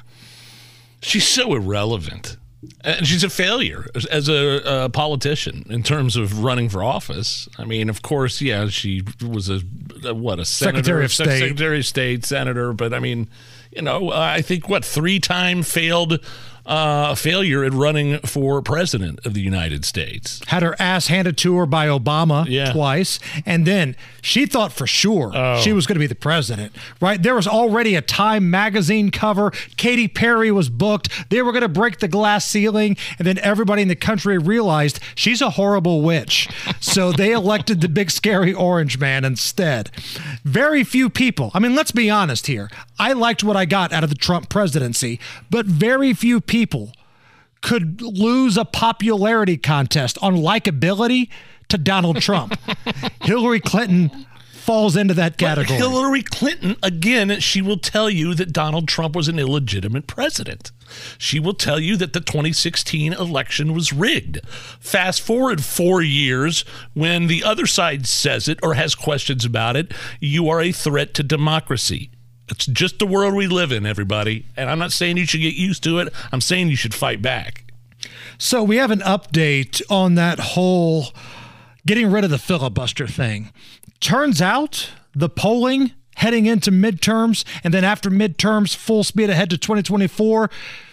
She's so irrelevant. And she's a failure as a, a, politician in terms of running for office. I mean, of course, yeah, she was a, a what a senator,
secretary of state,
secretary of state, senator. But I mean, you know, I think what three time failed uh, failure at running for president of the United States.
Had her ass handed to her by Obama
yeah.
twice. And then she thought for sure
oh.
she was going to be the president, right? There was already a Time magazine cover. Katy Perry was booked. They were going to break the glass ceiling. And then everybody in the country realized she's a horrible witch. so they elected the big scary orange man instead. Very few people, I mean, let's be honest here. I liked what I got out of the Trump presidency, but very few people could lose a popularity contest on likability to Donald Trump. Hillary Clinton falls into that category.
But Hillary Clinton, again, she will tell you that Donald Trump was an illegitimate president. She will tell you that the 2016 election was rigged. Fast forward four years, when the other side says it or has questions about it, you are a threat to democracy. It's just the world we live in, everybody. And I'm not saying you should get used to it. I'm saying you should fight back.
So we have an update on that whole getting rid of the filibuster thing. Turns out the polling heading into midterms and then after midterms, full speed ahead to 2024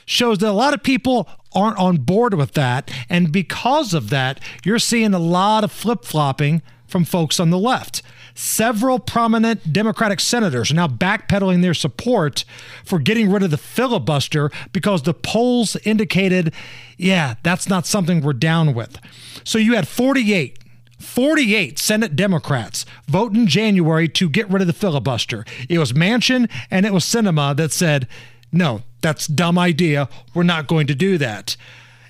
shows that a lot of people aren't on board with that. And because of that, you're seeing a lot of flip flopping from folks on the left. Several prominent Democratic senators are now backpedaling their support for getting rid of the filibuster because the polls indicated, yeah, that's not something we're down with. So you had 48 48 Senate Democrats vote in January to get rid of the filibuster. It was Manchin and it was Sinema that said, no, that's dumb idea. We're not going to do that.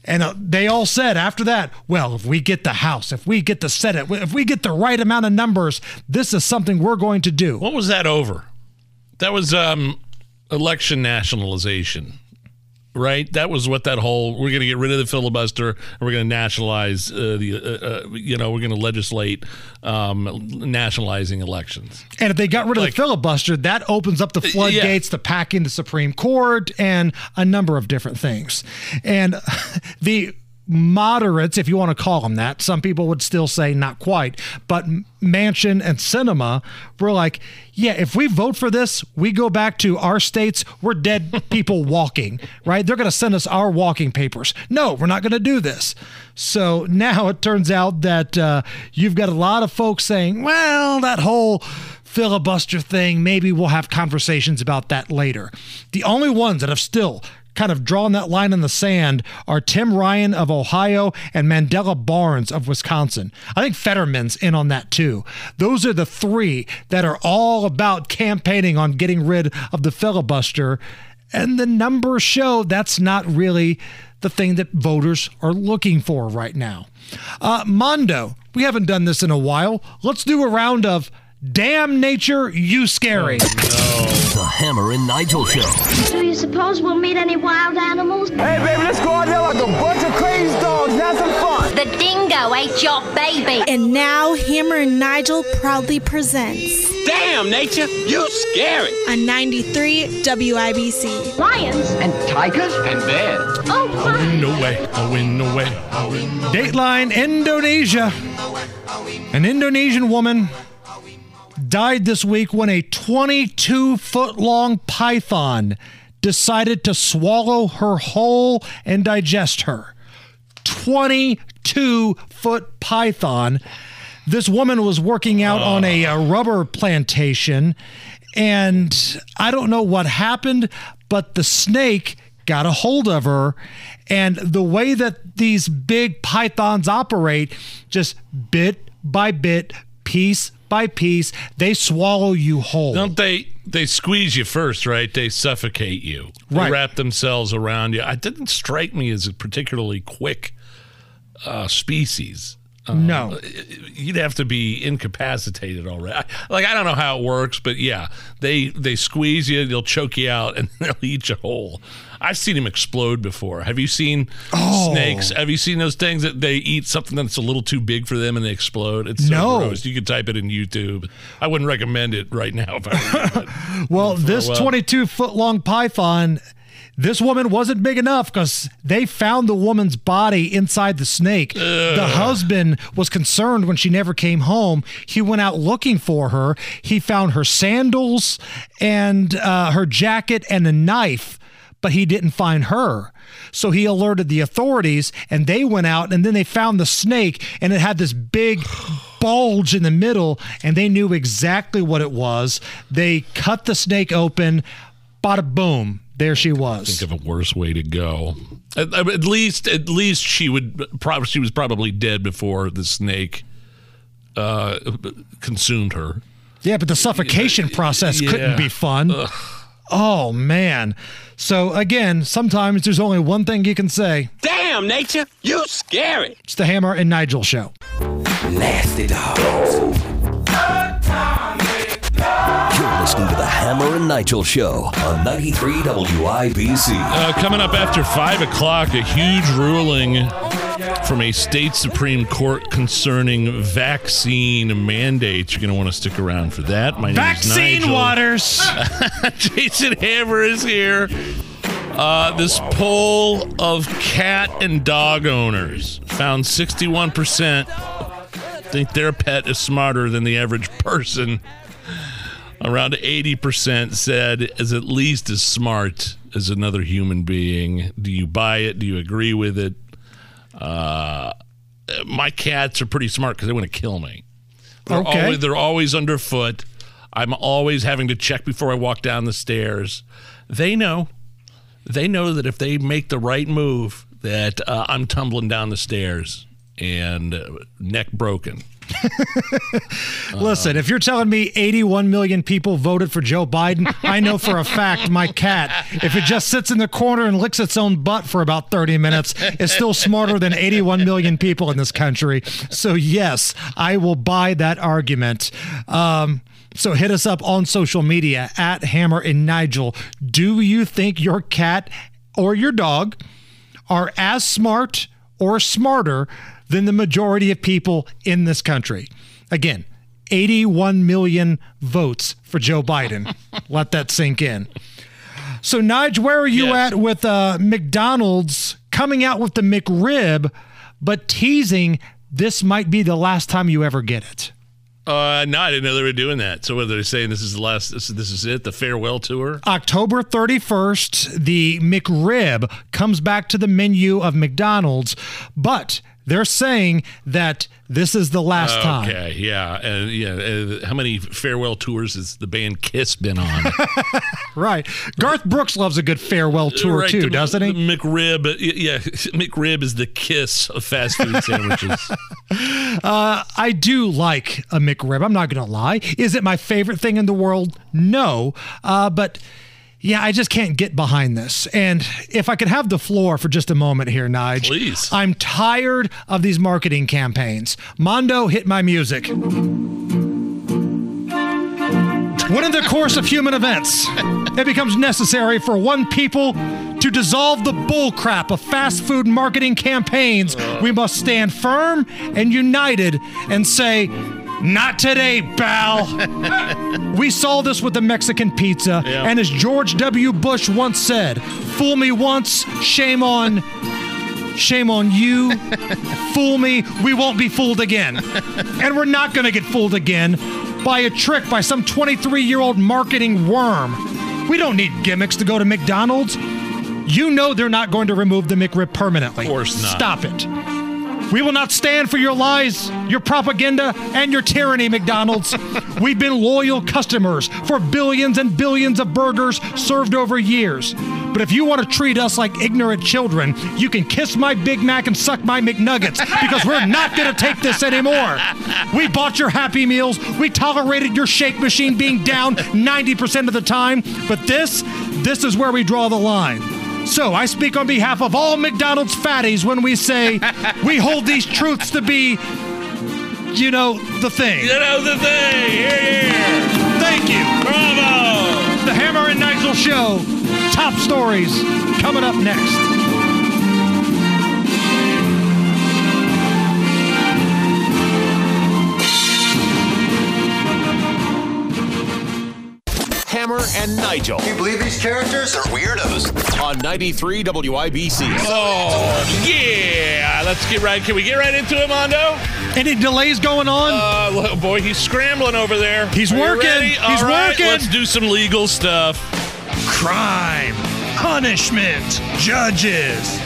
And uh, they all said after that, well, if we get the House, if we get the Senate, if we get the right amount of numbers, this is something we're going to do.
What was that over? That was um, election nationalization, right? That was what that whole we're going to get rid of the filibuster and we're going to nationalize uh, the, uh, uh, you know, we're going to legislate um, nationalizing elections.
And if they got rid of
Like-
the filibuster, that opens up the floodgates to packing the Supreme Court and a number of different things. And the moderates, if you want to call them that, some people would still say not quite, but Manchin and Sinema were like, yeah, if we vote for this, we go back to our states, we're dead people walking, right? They're going to send us our walking papers. No, we're not going to do this. So now it turns out that uh, you've got a lot of folks saying, well, that whole filibuster thing, maybe we'll have conversations about that later. The only ones that have still kind of drawn that line in the sand are Tim Ryan of Ohio and Mandela Barnes of Wisconsin. I think Fetterman's in on that too. Those are the three that are all about campaigning on getting rid of the filibuster. And the numbers show that's not really the thing that voters are looking for right now. Uh, Mondo, we haven't done this in a while. Let's do a round of Damn Nature, You Scary.
Oh, no, The Hammer and Nigel Show.
Do you suppose we'll meet any wild animals?
Hey, baby, let's go out there like a bunch of crazy dogs. Have some fun.
The dingo ate your baby.
And now Hammer and Nigel proudly presents
Damn, nature, you scary.
on 93 WIBC.
Lions
And tigers and bears.
Oh, my.
No way. I'll win. No way. Win.
Dateline Indonesia. An Indonesian woman died this week when a 22 foot long python decided to swallow her whole and digest her. 22 foot python. This woman was working out on a, uh rubber plantation, and I don't know what happened, but the snake got a hold of her. And the way that these big pythons operate, just bit by bit, piece by piece, they swallow you whole.
Don't they? They squeeze you first, right? They suffocate you. They
Right.
wrap themselves around you. It didn't strike me as a particularly quick uh, species. Uh,
No.
you'd have to be incapacitated already. I- Like I don't know how it works, but yeah, they they squeeze you, they'll choke you out, and they'll eat you whole. I've seen them explode before. Have you seen
Oh.
snakes? Have you seen those things that they eat something that's a little too big for them and they explode? It's so
No.
gross. You could type it in YouTube. I wouldn't recommend it right now if I were
Well, this 22 foot long python, this woman wasn't big enough because they found the woman's body inside the snake. The husband was concerned when she never came home. He went out looking for her. He found her sandals and uh, her jacket and a knife, but he didn't find her. So he alerted the authorities and they went out and then they found the snake and it had this big bulge in the middle and they knew exactly what it was. They cut the snake open, bada boom, there she was.
think of a worse way to go. At, at least, at least she would probably she was probably dead before the snake uh, consumed her.
Yeah, but the suffocation process
Yeah.
couldn't be fun. Oh man. So again, sometimes there's only one thing you can say.
Damn, nature, you scary.
It's the Hammer and Nigel show.
Nasty dogs.
You're listening to the Hammer and Nigel Show on 93 WIBC.
Uh, coming up after five o'clock, a huge ruling from a state supreme court concerning vaccine mandates. You're going to want to stick around for that. My name is Nigel.
waters.
Jason Hammer is here. Uh, this poll of cat and dog owners found 61% think their pet is smarter than the average person. Around 80% said is at least as smart as another human being. Do you buy it? Do you agree with it? Uh, my cats are pretty smart because they want to kill me. They're,
Okay.
always, they're always underfoot. I'm always having to check before I walk down the stairs. They know. They know that if they make the right move, that uh, I'm tumbling down the stairs and uh, neck broken.
Listen, if you're telling me 81 million people voted for Joe Biden, I know for a fact my cat, if it just sits in the corner and licks its own butt for about 30 minutes, is still smarter than 81 million people in this country. So, yes, I will buy that argument. Um, so hit us up on social media at Hammer and Nigel. Do you think your cat or your dog are as smart or smarter than the majority of people in this country. Again, 81 million votes for Joe Biden. Let that sink in. So, Nige, where are you at with uh, McDonald's coming out with the McRib, but teasing this might be the last time you ever get it?
Uh, no, I didn't know they were doing that. So, what are saying? This is the last. This, this is it. The farewell tour.
October 31st, the McRib comes back to the menu of McDonald's, but they're saying that this is the last time.
Okay, yeah, and yeah. Uh, how many farewell tours has the band Kiss been on?
Right. Garth Brooks loves a good farewell tour
Right,
too,
the-
doesn't he?
McRib, uh, yeah, McRib is the Kiss of fast food sandwiches.
Uh, I do like a McRib. I'm not going to lie. Is it my favorite thing in the world? No. Uh, but yeah, I just can't get behind this. And if I could have the floor for just a moment here, Nige.
Please.
I'm tired of these marketing campaigns. Mondo, hit my music. When in the course of human events, it becomes necessary for one people to dissolve the bullcrap of fast food marketing campaigns, we must stand firm and united and say, not today, pal. we saw this with the Mexican pizza,
Yeah.
and as George W. Bush once said, fool me once, shame on Shame on you. Fool me. We won't be fooled again. And we're not going to get fooled again by a trick by some 23 year old marketing worm. We don't need gimmicks to go to McDonald's. You know they're not going to remove the McRib permanently. Of
course not.
Stop it. We will not stand for your lies, your propaganda, and your tyranny, McDonald's. We've been loyal customers for billions and billions of burgers served over years. But if you want to treat us like ignorant children, you can kiss my Big Mac and suck my McNuggets because we're not going to take this anymore. We bought your Happy Meals. We tolerated your shake machine being down 90% of the time. But this, this is where we draw the line. So I speak on behalf of all McDonald's fatties when we say we hold these truths to be, you know, the thing.
You know the thing. Here,
Thank you.
Bravo.
The Hammer and Nigel Show. Top stories coming up next.
Hammer and Nigel.
Can you believe these characters are weirdos?
On 93 WIBC.
Oh, yeah. Let's get right. Can we get right into it, Mondo?
Any delays going on?
Uh, boy, he's scrambling over there.
He's
Are you
working.
ready?
He's
All right,
working.
Let's do some legal stuff.
Crime, punishment, judges,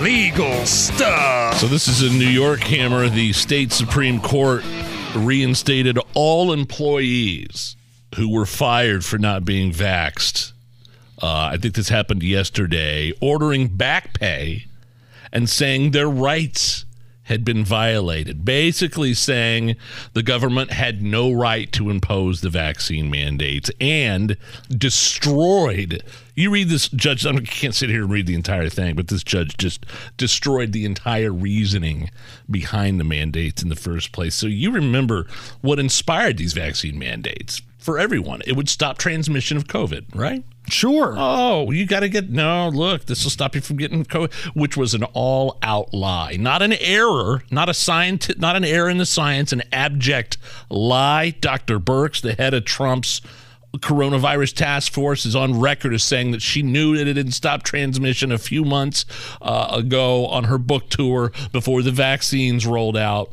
legal stuff.
So this is in New York, Hammer. The state Supreme Court reinstated all employees who were fired for not being vaxxed. Uh, I think this happened yesterday, ordering back pay and saying their rights had been violated. Basically, saying the government had no right to impose the vaccine mandates and destroyed. You read this, Judge, I can't sit here and read the entire thing, but this judge just destroyed the entire reasoning behind the mandates in the first place. So you remember what inspired these vaccine mandates for everyone. It would stop transmission of COVID, right?
Sure.
Oh, you got to get no. Look, this will stop you from getting COVID, which was an all-out lie, not an error, not a science, not an error in the science, an abject lie. Dr. Birx, the head of Trump's coronavirus task force, is on record as saying that she knew that it didn't stop transmission a few months uh, ago on her book tour before the vaccines rolled out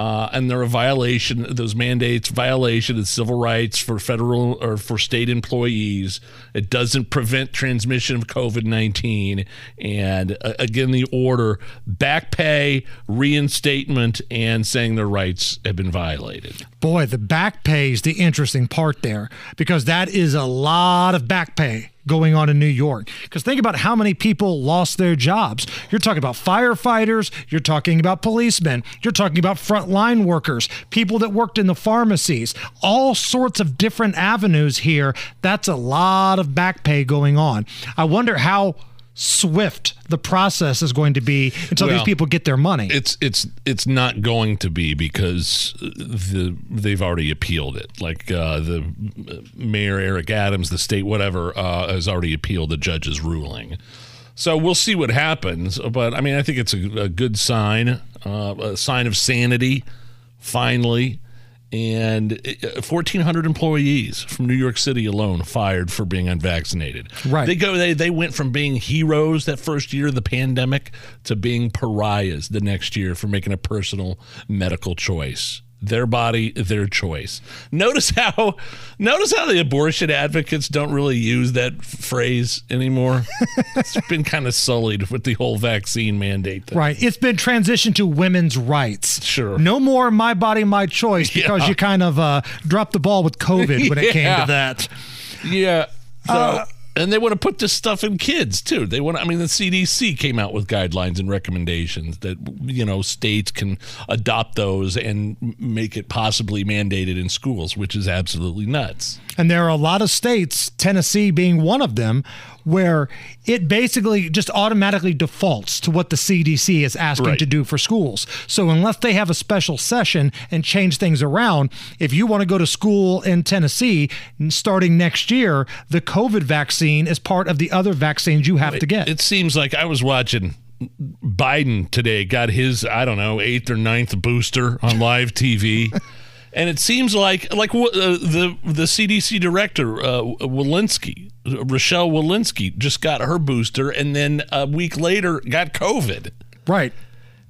uh, and they're a violation those mandates violation of civil rights for federal or for state employees. It doesn't prevent transmission of covid-19 and uh, again the order back pay reinstatement and saying their rights have been violated.
Boy, the back pay is the interesting part there because that is a lot of back pay going on in New York. Because think about how many people lost their jobs. You're talking about firefighters, you're talking about policemen, you're talking about frontline workers, people that worked in the pharmacies, all sorts of different avenues here. That's a lot of back pay going on. I wonder how swift the process is going to be until these people get their money.
It's it's it's not going to be because the they've already appealed it. Like uh, the mayor Eric Adams, the state whatever, uh, has already appealed the judge's ruling. So we'll see what happens. But I mean, I think it's a, a good sign, uh, a sign of sanity. Finally. And uh, 1,400 employees from New York City alone fired for being unvaccinated.
Right.
They go. They they went from being heroes that first year of the pandemic to being pariahs the next year for making a personal medical choice. Their body, their choice. Notice how, notice how the abortion advocates don't really use that phrase anymore. it's been kind of sullied with the whole vaccine mandate. Thing.
Right. It's been transitioned to women's rights.
Sure.
No more my body, my choice because
Yeah.
you kind of uh, dropped the ball with COVID when it came to that.
Yeah. So,
Uh,
and they want to put this stuff in kids too. They want. I mean, the CDC came out with guidelines and recommendations that you know states can adopt those and make it possibly mandated in schools, which is absolutely nuts.
And there are a lot of states, Tennessee being one of them, where it basically just automatically defaults to what the CDC is asking
Right.
to do for schools. So unless they have a special session and change things around, if you want to go to school in Tennessee starting next year, the COVID vaccine is part of the other vaccines you have to get.
It seems like I was watching Biden today got his I don't know eighth or ninth booster on live TV. And it seems like like uh, the the CDC director uh, Walensky, Rochelle Walensky, just got her booster, and then a week later got COVID.
Right.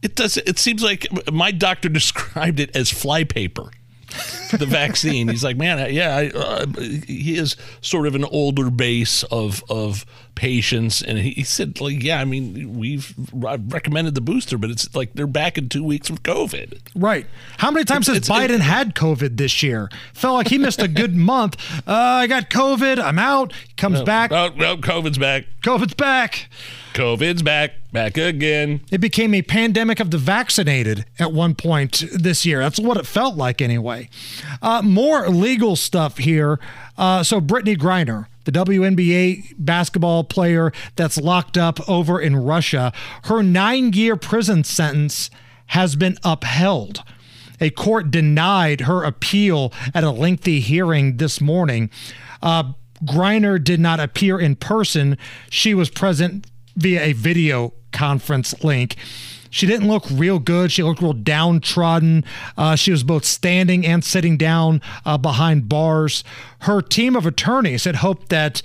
It does. It seems like my doctor described it as flypaper. the vaccine. He's like, man, yeah, I, uh, he is sort of an older base of of patients, and he, he said, like, yeah, I mean, we've recommended the booster, but it's like they're back in two weeks with COVID.
Right. How many times
It's-
has
it's-
Biden
it-
had COVID this year? Felt like he missed a good month. Uh, I got COVID. I'm out. He comes back.
Oh, no, COVID's back.
COVID's back.
COVID's back. Back again.
It became a pandemic of the vaccinated at one point this year. That's what it felt like, anyway. Uh, more legal stuff here. Uh, so, Brittney Griner, the WNBA basketball player that's locked up over in Russia, her nine year prison sentence has been upheld. A court denied her appeal at a lengthy hearing this morning. Uh, Griner did not appear in person. She was present via a video conference link. She didn't look real good. She looked real downtrodden. Uh, she was both standing and sitting down uh, behind bars. Her team of attorneys had hoped that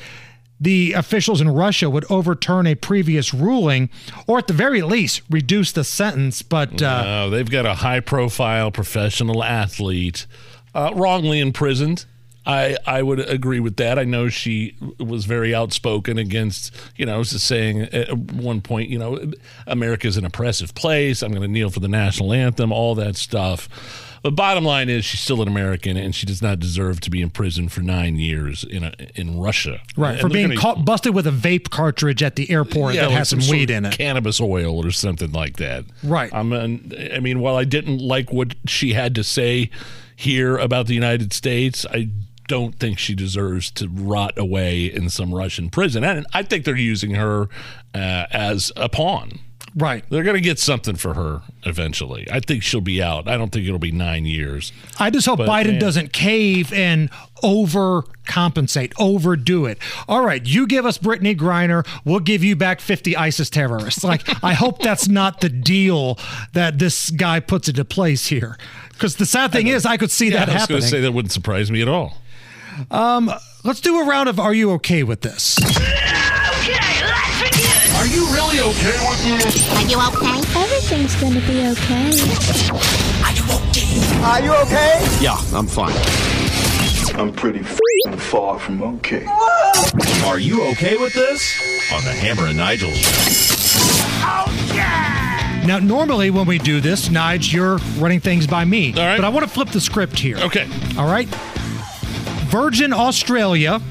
the officials in Russia would overturn a previous ruling, or at the very least, reduce the sentence. But uh,
No, they've got a high profile professional athlete uh, wrongly imprisoned. I, I would agree with that. I know she was very outspoken against, you know, it was just saying at one point, you know, America's an oppressive place. I'm going to kneel for the national anthem, all that stuff. But bottom line is, she's still an American, and she does not deserve to be in prison for nine years in a, in Russia.
right
And
for being
gonna-
caught busted with a vape cartridge at the airport that
with
has some
sort
weed in it.
cannabis oil or something like that.
Right.
I'm, an- I mean, while I didn't like what she had to say here about the United States, I don't think she deserves to rot away in some Russian prison. And I think they're using her uh, as a pawn.
Right.
They're going to get something for her eventually. I think she'll be out. I don't think it'll be nine years.
I just hope
But,
Biden
man.
doesn't cave and overcompensate, overdo it. All right, you give us Brittney Griner, we'll give you back 50 ISIS terrorists. Like, I hope that's not the deal that this guy puts into place here. Because the sad thing is, I could see
Yeah,
that
I was going
happening.
to say that wouldn't surprise me at all.
Um, let's do a round of Are You Okay with this?
Are you really okay with this?
Are you okay?
Everything's gonna be okay.
Are you okay? Are you okay?
Yeah, I'm fine.
I'm pretty f***ing far from okay.
Are you okay with this? On the Hammer and Nigel show.
Now, normally when we do this, Nige, you're running things by me. All right. But I want to flip the script here.
Okay.
All right. Virgin Australia,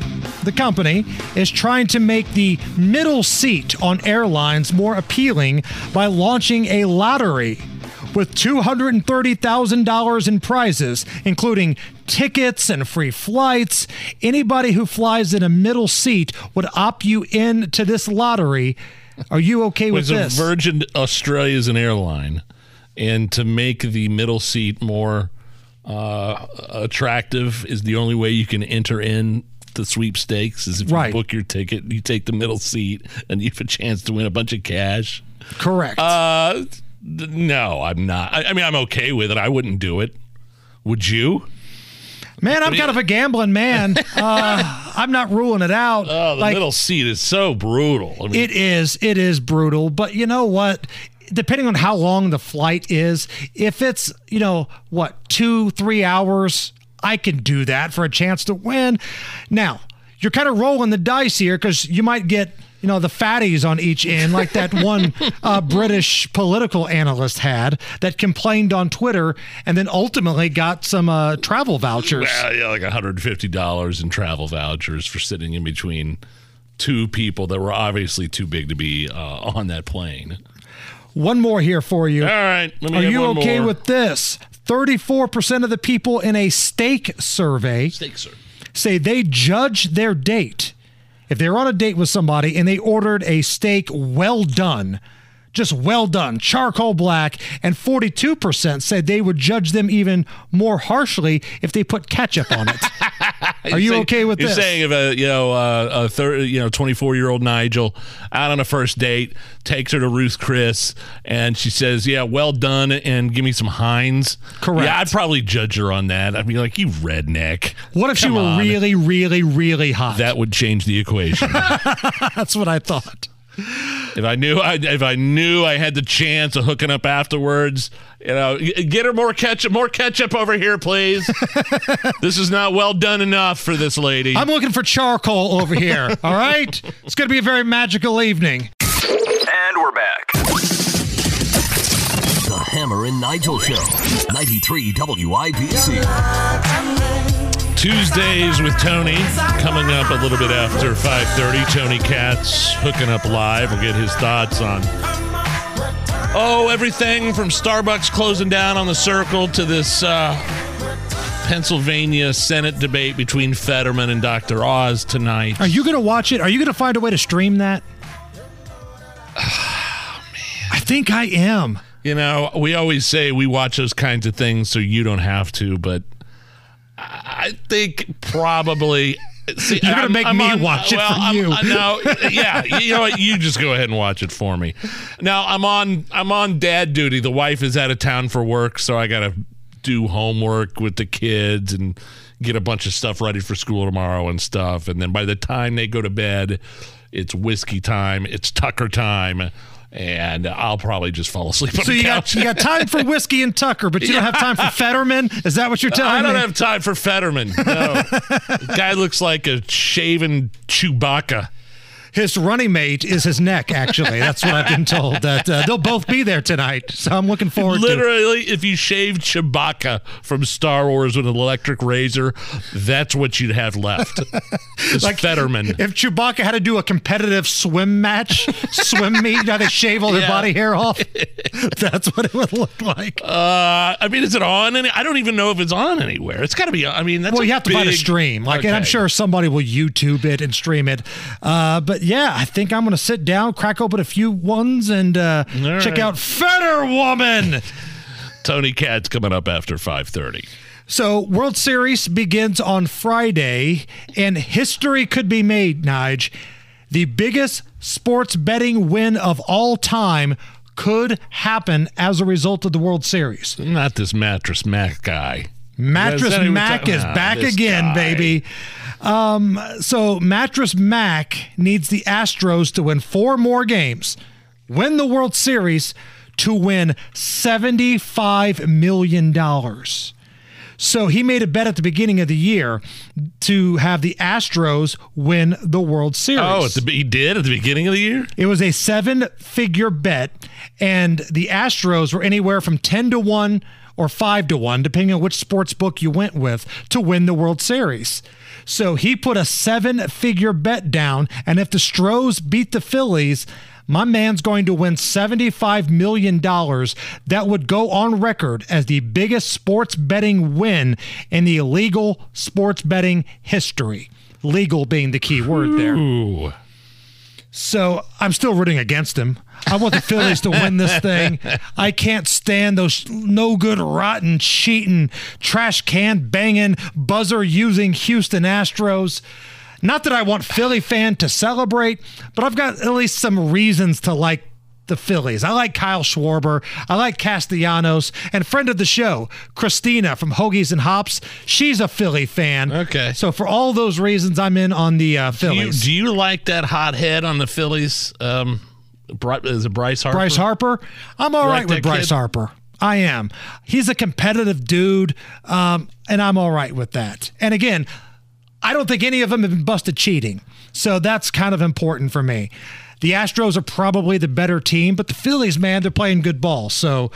the company, is trying to make the middle seat on airlines more appealing by launching a lottery with $230,000 in prizes, including tickets and free flights. Anybody who flies in a middle seat would opt you in to this lottery. Are you okay with
a
this?
Virgin Australia is an airline, and to make the middle seat more uh, attractive is the only way you can enter in the sweepstakes. Is if
Right.
you book your ticket, you take the middle seat, and you have a chance to win a bunch of cash.
Correct.
Uh, th- no, I'm not. I, I mean, I'm okay with it. I wouldn't do it. Would you?
Man, I'm kind of a gambling man. Uh, I'm not ruling it out.
Oh, the
Like,
middle seat is so brutal. I mean,
It is. It is brutal. But you know what? Depending on how long the flight is, if it's, you know, what, two, three hours, I can do that for a chance to win. Now, you're kind of rolling the dice here because you might get, you know, the fatties on each end, like that one uh, British political analyst had that complained on Twitter and then ultimately got some uh, travel vouchers.
Well, yeah, like $150 in travel vouchers for sitting in between two people that were obviously too big to be uh, on that plane.
One more here for you.
All right. Let me
Are you
one
okay
more.
with this? 34% of the people in a steak survey
Steak survey.
say they judge their date. If they're on a date with somebody and they ordered a steak well done, just well done, charcoal black, and 42% said they would judge them even more harshly if they put ketchup on it. Are you
saying-
okay with
you're
this?
saying if a you know uh, a you know 24 year old Nigel out on a first date takes her to Ruth Chris and she says yeah well done and give me some Heinz
Correct.
yeah I'd probably judge her on that I'd be like you redneck
What if she were
on.
really, really, really hot?
that would change the equation
That's what I thought.
If I knew, I, if I knew I had the chance of hooking up afterwards, you know, get her more ketchup, more ketchup over here, please. this is not well done enough for this lady.
I'm looking for charcoal over here. All right, it's going to be a very magical evening.
And we're back.
The Hammer and Nigel Show, 93 WIBC.
Tuesdays with Tony coming up a little bit after 5:30. Tony Katz hooking up live. We'll get his thoughts on oh everything from Starbucks closing down on the Circle to this uh, Pennsylvania Senate debate between Fetterman and Dr. Oz tonight.
Are you going to watch it? Are you going to find a way to stream that? I think I am.
You know, we always say we watch those kinds of things so you don't have to, but I think probably. See,
You're gonna
I'm-
make
I'm
me
on-
watch it
well,
for
I'm-
you.
no, yeah, you know what? You just go ahead and watch it for me. Now I'm on. I'm on dad duty. The wife is out of town for work, so I got to do homework with the kids and get a bunch of stuff ready for school tomorrow and stuff. And then by the time they go to bed, it's whiskey time. It's Tucker time. And I'll probably just fall asleep on
So
the
you
couch.
got, you got time for whiskey and Tucker, but you don't have time for Fetterman? Is that what you're telling me?
I don't
me?
have time for Fetterman. No. guy looks like a shaven Chewbacca.
His running mate is his neck, actually. That's what I've been told. That uh, they'll both be there tonight. So I'm looking forward to
Literally, if you shaved Chewbacca from Star Wars with an electric razor, that's what you'd have left. Is Fetterman.
If Chewbacca had to do a competitive swim match, swim meet, how they shave all their
Yeah.
body hair off, that's what it would look like.
Uh, I mean, is it on? Any, I don't even know if it's on anywhere. It's got to be. I mean, that's
well, you have to find a stream, like, and I'm sure somebody will YouTube it and stream it. Uh, but yeah, I think I'm going to sit down, crack open a few ones, and uh,
All
check
right.
out Fetter Woman.
Tony Katz coming up after five thirty.
So, World Series begins on Friday, and history could be made, Nige. The biggest sports betting win of all time could happen as a result of the World Series.
Not this mattress Mac guy.
Mattress
Is that who we're
Mac is
Ah,
back again,
guy.
baby. Um, so Mattress Mac needs the Astros to win four more games, win the World Series to win $75 million. So he made a bet at the beginning of the year to have the Astros win the World Series.
Oh, the, he did at the beginning of the year.
It was a seven figure bet, and the Astros were anywhere from 10 to 1 or 5 to 1, depending on which sports book you went with, to win the World Series. So he put a seven figure bet down, and if the Stros beat the Phillies, my man's going to win $75 million. That would go on record as the biggest sports betting win in the illegal sports betting history. Legal being the key word there.
Ooh.
So I'm still rooting against him. I want the Phillies to win this thing. I can't stand those no good, rotten, cheating, trash can banging, buzzer using Houston Astros. Not that I want Philly fan to celebrate, but I've got at least some reasons to like the Phillies. I like Kyle Schwarber. I like Castellanos. And friend of the show, Christina from Hoagies and Hops. She's a Philly fan.
Okay.
So for all those reasons, I'm in on the uh,
Do you,
Phillies.
do you like that hot head on the Phillies? Um, is it Bryce Harper?
Bryce Harper. I'm all right with Bryce
kid?
Harper. I am. He's a competitive dude, um, and I'm all right with that. And again, I don't think any of them have been busted cheating. So that's kind of important for me. The Astros are probably the better team, but the Phillies, man, they're playing good ball. So,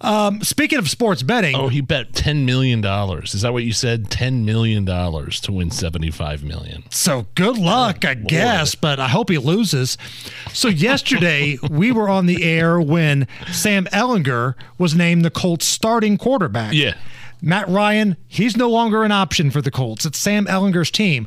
um, speaking of sports betting,
Oh, he bet ten million dollars. Is that what you said? Ten million dollars to win seventy-five million.
So good luck, I guess, but I hope he loses. So yesterday we were on the air when Sam Ehlinger was named the Colts starting quarterback.
Yeah.
Matt Ryan, he's no longer an option for the Colts. It's Sam Ehlinger's team.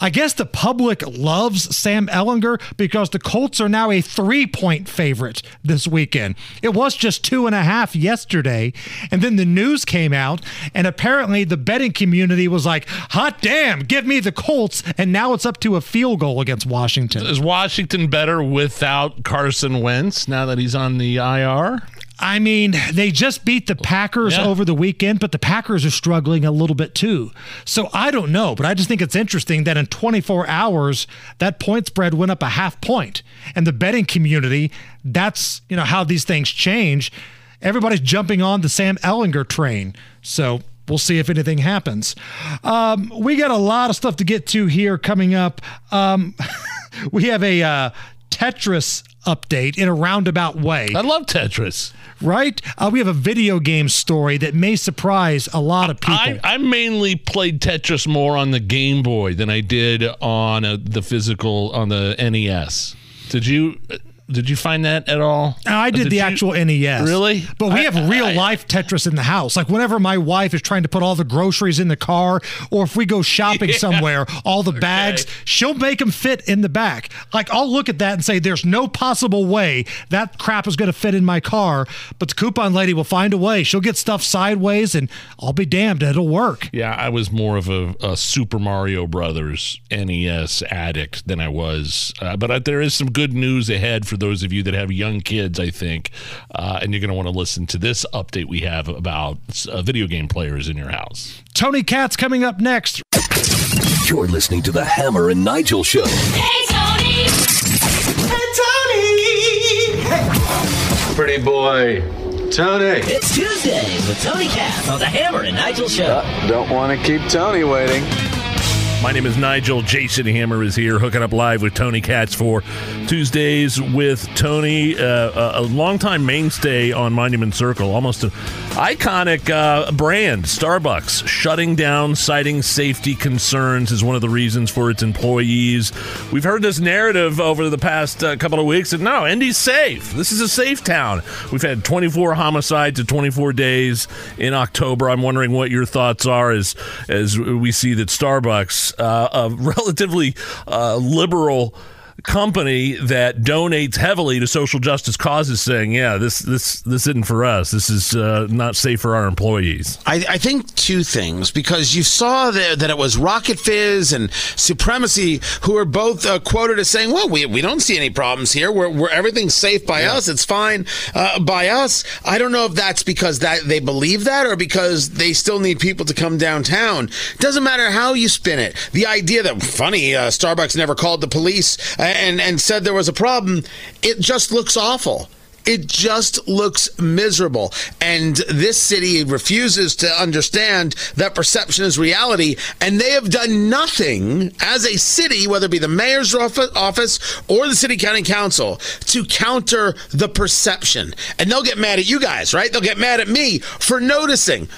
I guess the public loves Sam Ehlinger because the Colts are now a three point favorite this weekend. It was just two and a half yesterday. And then the news came out, and apparently the betting community was like, hot damn, give me the Colts. And now it's up to a field goal against Washington.
Is Washington better without Carson Wentz now that he's on the IR?
I mean, they just beat the Packers
Yeah.
over the weekend, but the Packers are struggling a little bit too. So I don't know, but I just think it's interesting that in 24 hours, that point spread went up a half point. And the betting community, that's, you know, how these things change. Everybody's jumping on the Sam Ehlinger train. So we'll see if anything happens. Um, we got a lot of stuff to get to here coming up. Um, we have a uh, Tetris update in a roundabout way.
I love Tetris.
Right? Uh, we have a video game story that may surprise a lot of people.
I, I mainly played Tetris more on the Game Boy than I did on uh the physical on the NES. Did you did you find that at all?
I did, the
you-
actual NES.
Really?
But we
I-
have real life Tetris in the house. Like whenever my wife is trying to put all the groceries in the car, or if we go shopping
Yeah.
somewhere, all the bags, she'll make them fit in the back. Like I'll look at that and say, there's no possible way that crap is going to fit in my car. But the coupon lady will find a way. She'll get stuff sideways, and I'll be damned, it'll work.
Yeah, I was more of a, a Super Mario Brothers NES addict than I was. Uh, but uh, there is some good news ahead for those of you that have young kids, I think. Uh, and you're going to want to listen to this update we have about uh, video game players in your house.
Tony Katz coming up next.
You're listening to the Hammer and Nigel Show.
Hey, Tony! Hey, Tony! Hey.
Pretty boy. Tony.
It's Tuesday with Tony Katz on the Hammer and Nigel Show.
Don't want to keep Tony waiting.
My name is Nigel. Jason Hammer is here, hooking up live with Tony Katz for Tuesdays with Tony, uh, a, a longtime mainstay on Monument Circle, almost an iconic uh, brand. Starbucks shutting down, citing safety concerns is one of the reasons for its employees. We've heard this narrative over the past uh, couple of weeks, and no, Indy's safe. This is a safe town. We've had 24 homicides in 24 days in October. I'm wondering what your thoughts are as as we see that Starbucks, uh, a relatively uh, liberal company that donates heavily to social justice causes, saying, "Yeah, this this this isn't for us. This is uh, not safe for our employees."
I, I think two things because you saw there that it was Rocket Fizz and Supremacy who are both uh, quoted as saying, "Well, we, we don't see any problems here. We're, we're everything's safe by us. It's fine uh, by us." I don't know if that's because that they believe that or because they still need people to come downtown. Doesn't matter how you spin it. The idea that funny uh, Starbucks never called the police and and said there was a problem, it just looks awful. It just looks miserable. And this city refuses to understand that perception is reality. And they have done nothing as a city, whether it be the mayor's office or the city county council, to counter the perception. And they'll get mad at you guys, right? They'll get mad at me for noticing.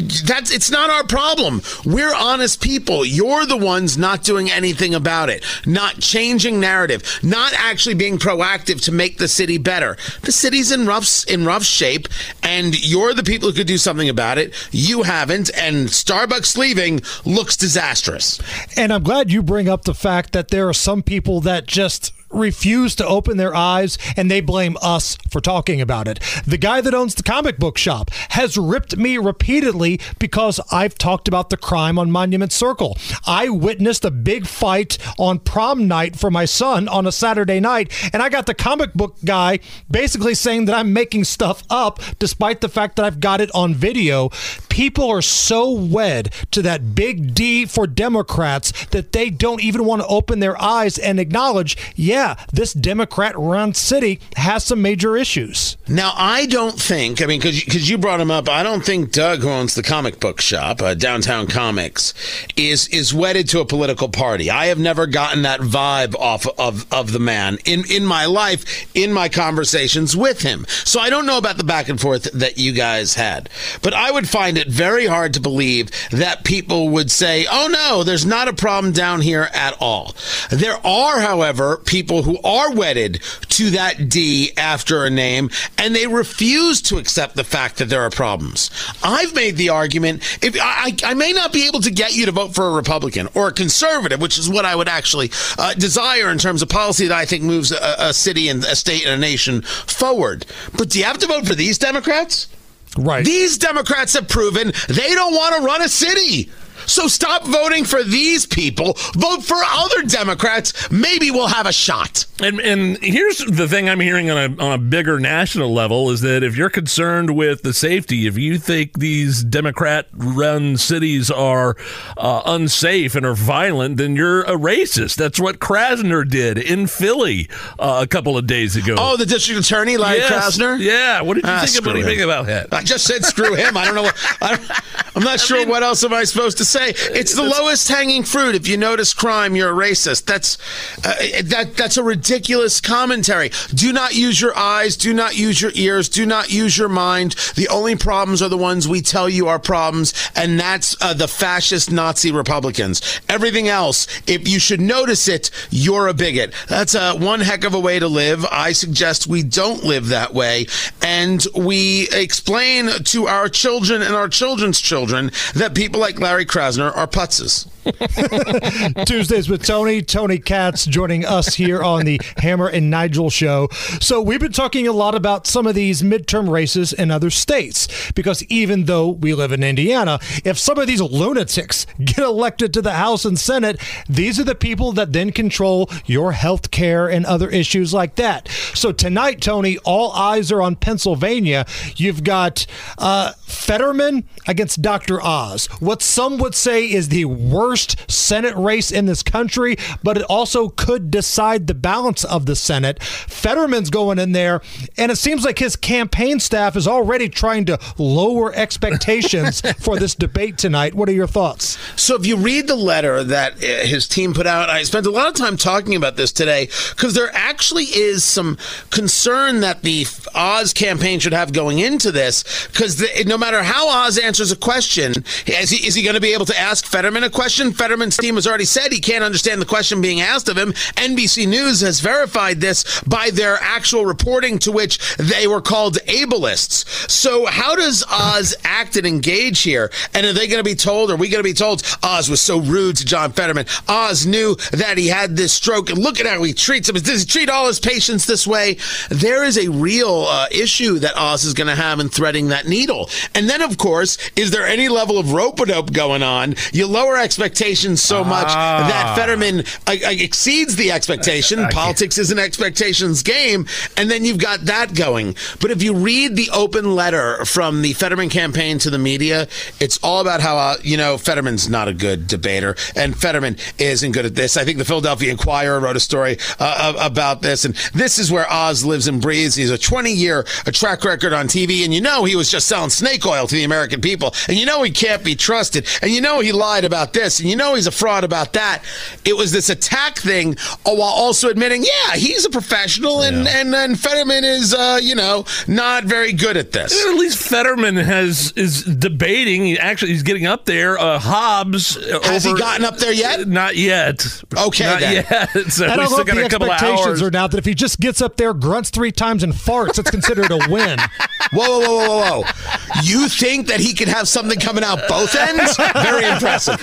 That's it's not our problem. We're honest people. You're the ones not doing anything about it, not changing narrative, not actually being proactive to make the city better. The city's in rough in rough shape, and you're the people who could do something about it. You haven't, and Starbucks leaving looks disastrous.
And I'm glad you bring up the fact that there are some people that just refuse to open their eyes and they blame us for talking about it. The guy that owns the comic book shop has ripped me repeatedly because I've talked about the crime on Monument Circle. I witnessed a big fight on prom night for my son on a Saturday night and I got the comic book guy basically saying that I'm making stuff up despite the fact that I've got it on video. People are so wed to that big D for Democrats that they don't even want to open their eyes and acknowledge, yeah, this Democrat run city has some major issues.
Now, I don't think, I mean, because you brought him up, I don't think Doug, who owns the comic book shop, uh, Downtown Comics, is is wedded to a political party. I have never gotten that vibe off of, of the man in, in my life, in my conversations with him. So I don't know about the back and forth that you guys had. But I would find it very hard to believe that people would say, oh no, there's not a problem down here at all. There are, however, people who are wedded to that D after a name and they refuse to accept the fact that there are problems. I've made the argument if I, I may not be able to get you to vote for a Republican or a conservative, which is what I would actually uh, desire in terms of policy that I think moves a, a city and a state and a nation forward. But do you have to vote for these Democrats?
Right.
These Democrats have proven they don't want to run a city. So stop voting for these people. Vote for other Democrats. Maybe we'll have a shot.
And and here's the thing I'm hearing on a on a bigger national level is that if you're concerned with the safety, if you think these Democrat-run cities are uh, unsafe and are violent, then you're a racist. That's what Krasner did in Philly uh, a couple of days ago.
Oh, the district attorney, Larry
Yes.
Krasner.
Yeah. What did you
Ah,
think about,
him.
about that?
I just said screw him. I don't know. What, I I'm not sure what else am I supposed to say. It's the lowest hanging fruit. If you notice crime, you're a racist. That's uh, that. That's a ridiculous commentary. Do not use your eyes. Do not use your ears. Do not use your mind. The only problems are the ones we tell you are problems, and that's uh, the fascist Nazi Republicans. Everything else, if you should notice it, you're a bigot. That's uh, one heck of a way to live. I suggest we don't live that way, and we explain to our children and our children's children that people like Larry Krasner are putzes.
Tuesdays with Tony. Tony Katz joining us here on the Hammer and Nigel show. So, we've been talking a lot about some of these midterm races in other states because even though we live in Indiana, if some of these lunatics get elected to the House and Senate, these are the people that then control your health care and other issues like that. So, tonight, Tony, all eyes are on Pennsylvania. You've got uh, Fetterman against Dr. Oz. What some would say is the worst Senate race in this country, but it also could decide the balance of the Senate. Fetterman's going in there, and it seems like his campaign staff is already trying to lower expectations for this debate tonight. What are your thoughts?
So if you read the letter that uh, his team put out, I spent a lot of time talking about this today because there actually is some concern that the Oz campaign should have going into this because no matter how Oz answers a question, is he, is he going to be able to ask Fetterman a question? Fetterman's team has already said he can't understand the question being asked of him. NBC News has verified this by their actual reporting to which they were called ableists. So how does Oz act and engage here? And are they going to be told, are we going to be told, Oz was so rude to John Fetterman? Oz knew that he had this stroke, and look at how he treats him. Does he treat all his patients this way? There is a real uh, issue that Oz is going to have in threading that needle. And then, of course, is there any level of rope-a-dope going on? You lower expectations so much
Ah.
that Fetterman uh, uh, exceeds the expectation. Politics is an expectations game, and then you've got that going. But if you read the open letter from the Fetterman campaign to the media, it's all about how uh, you know Fetterman's not a good debater, and Fetterman isn't good at this. I think the Philadelphia Inquirer wrote a story uh, uh, about this, and this is where Oz lives and breathes. He's a 20 year a track record on TV, and you know he was just selling snake oil to the American people, and you know he can't be trusted, and you know he lied about this, and you know he's a fraud about that. It was this attack thing, uh, while also admitting, yeah, he's a professional, and and, and Fetterman is, uh, you know, not very good at this.
At least Fetterman has is debating. Actually he's getting up there. Uh, Hobbs
Has he gotten up there yet?
Not yet.
Okay,
not
then.
yet. So
I
we
don't know
still
if the
a couple of
expectations
hours.
are now that if he just gets up there, grunts three times, and farts, it's considered a win.
Whoa, whoa, whoa, whoa, whoa! You think that he could have something coming out both ends? Very impressive.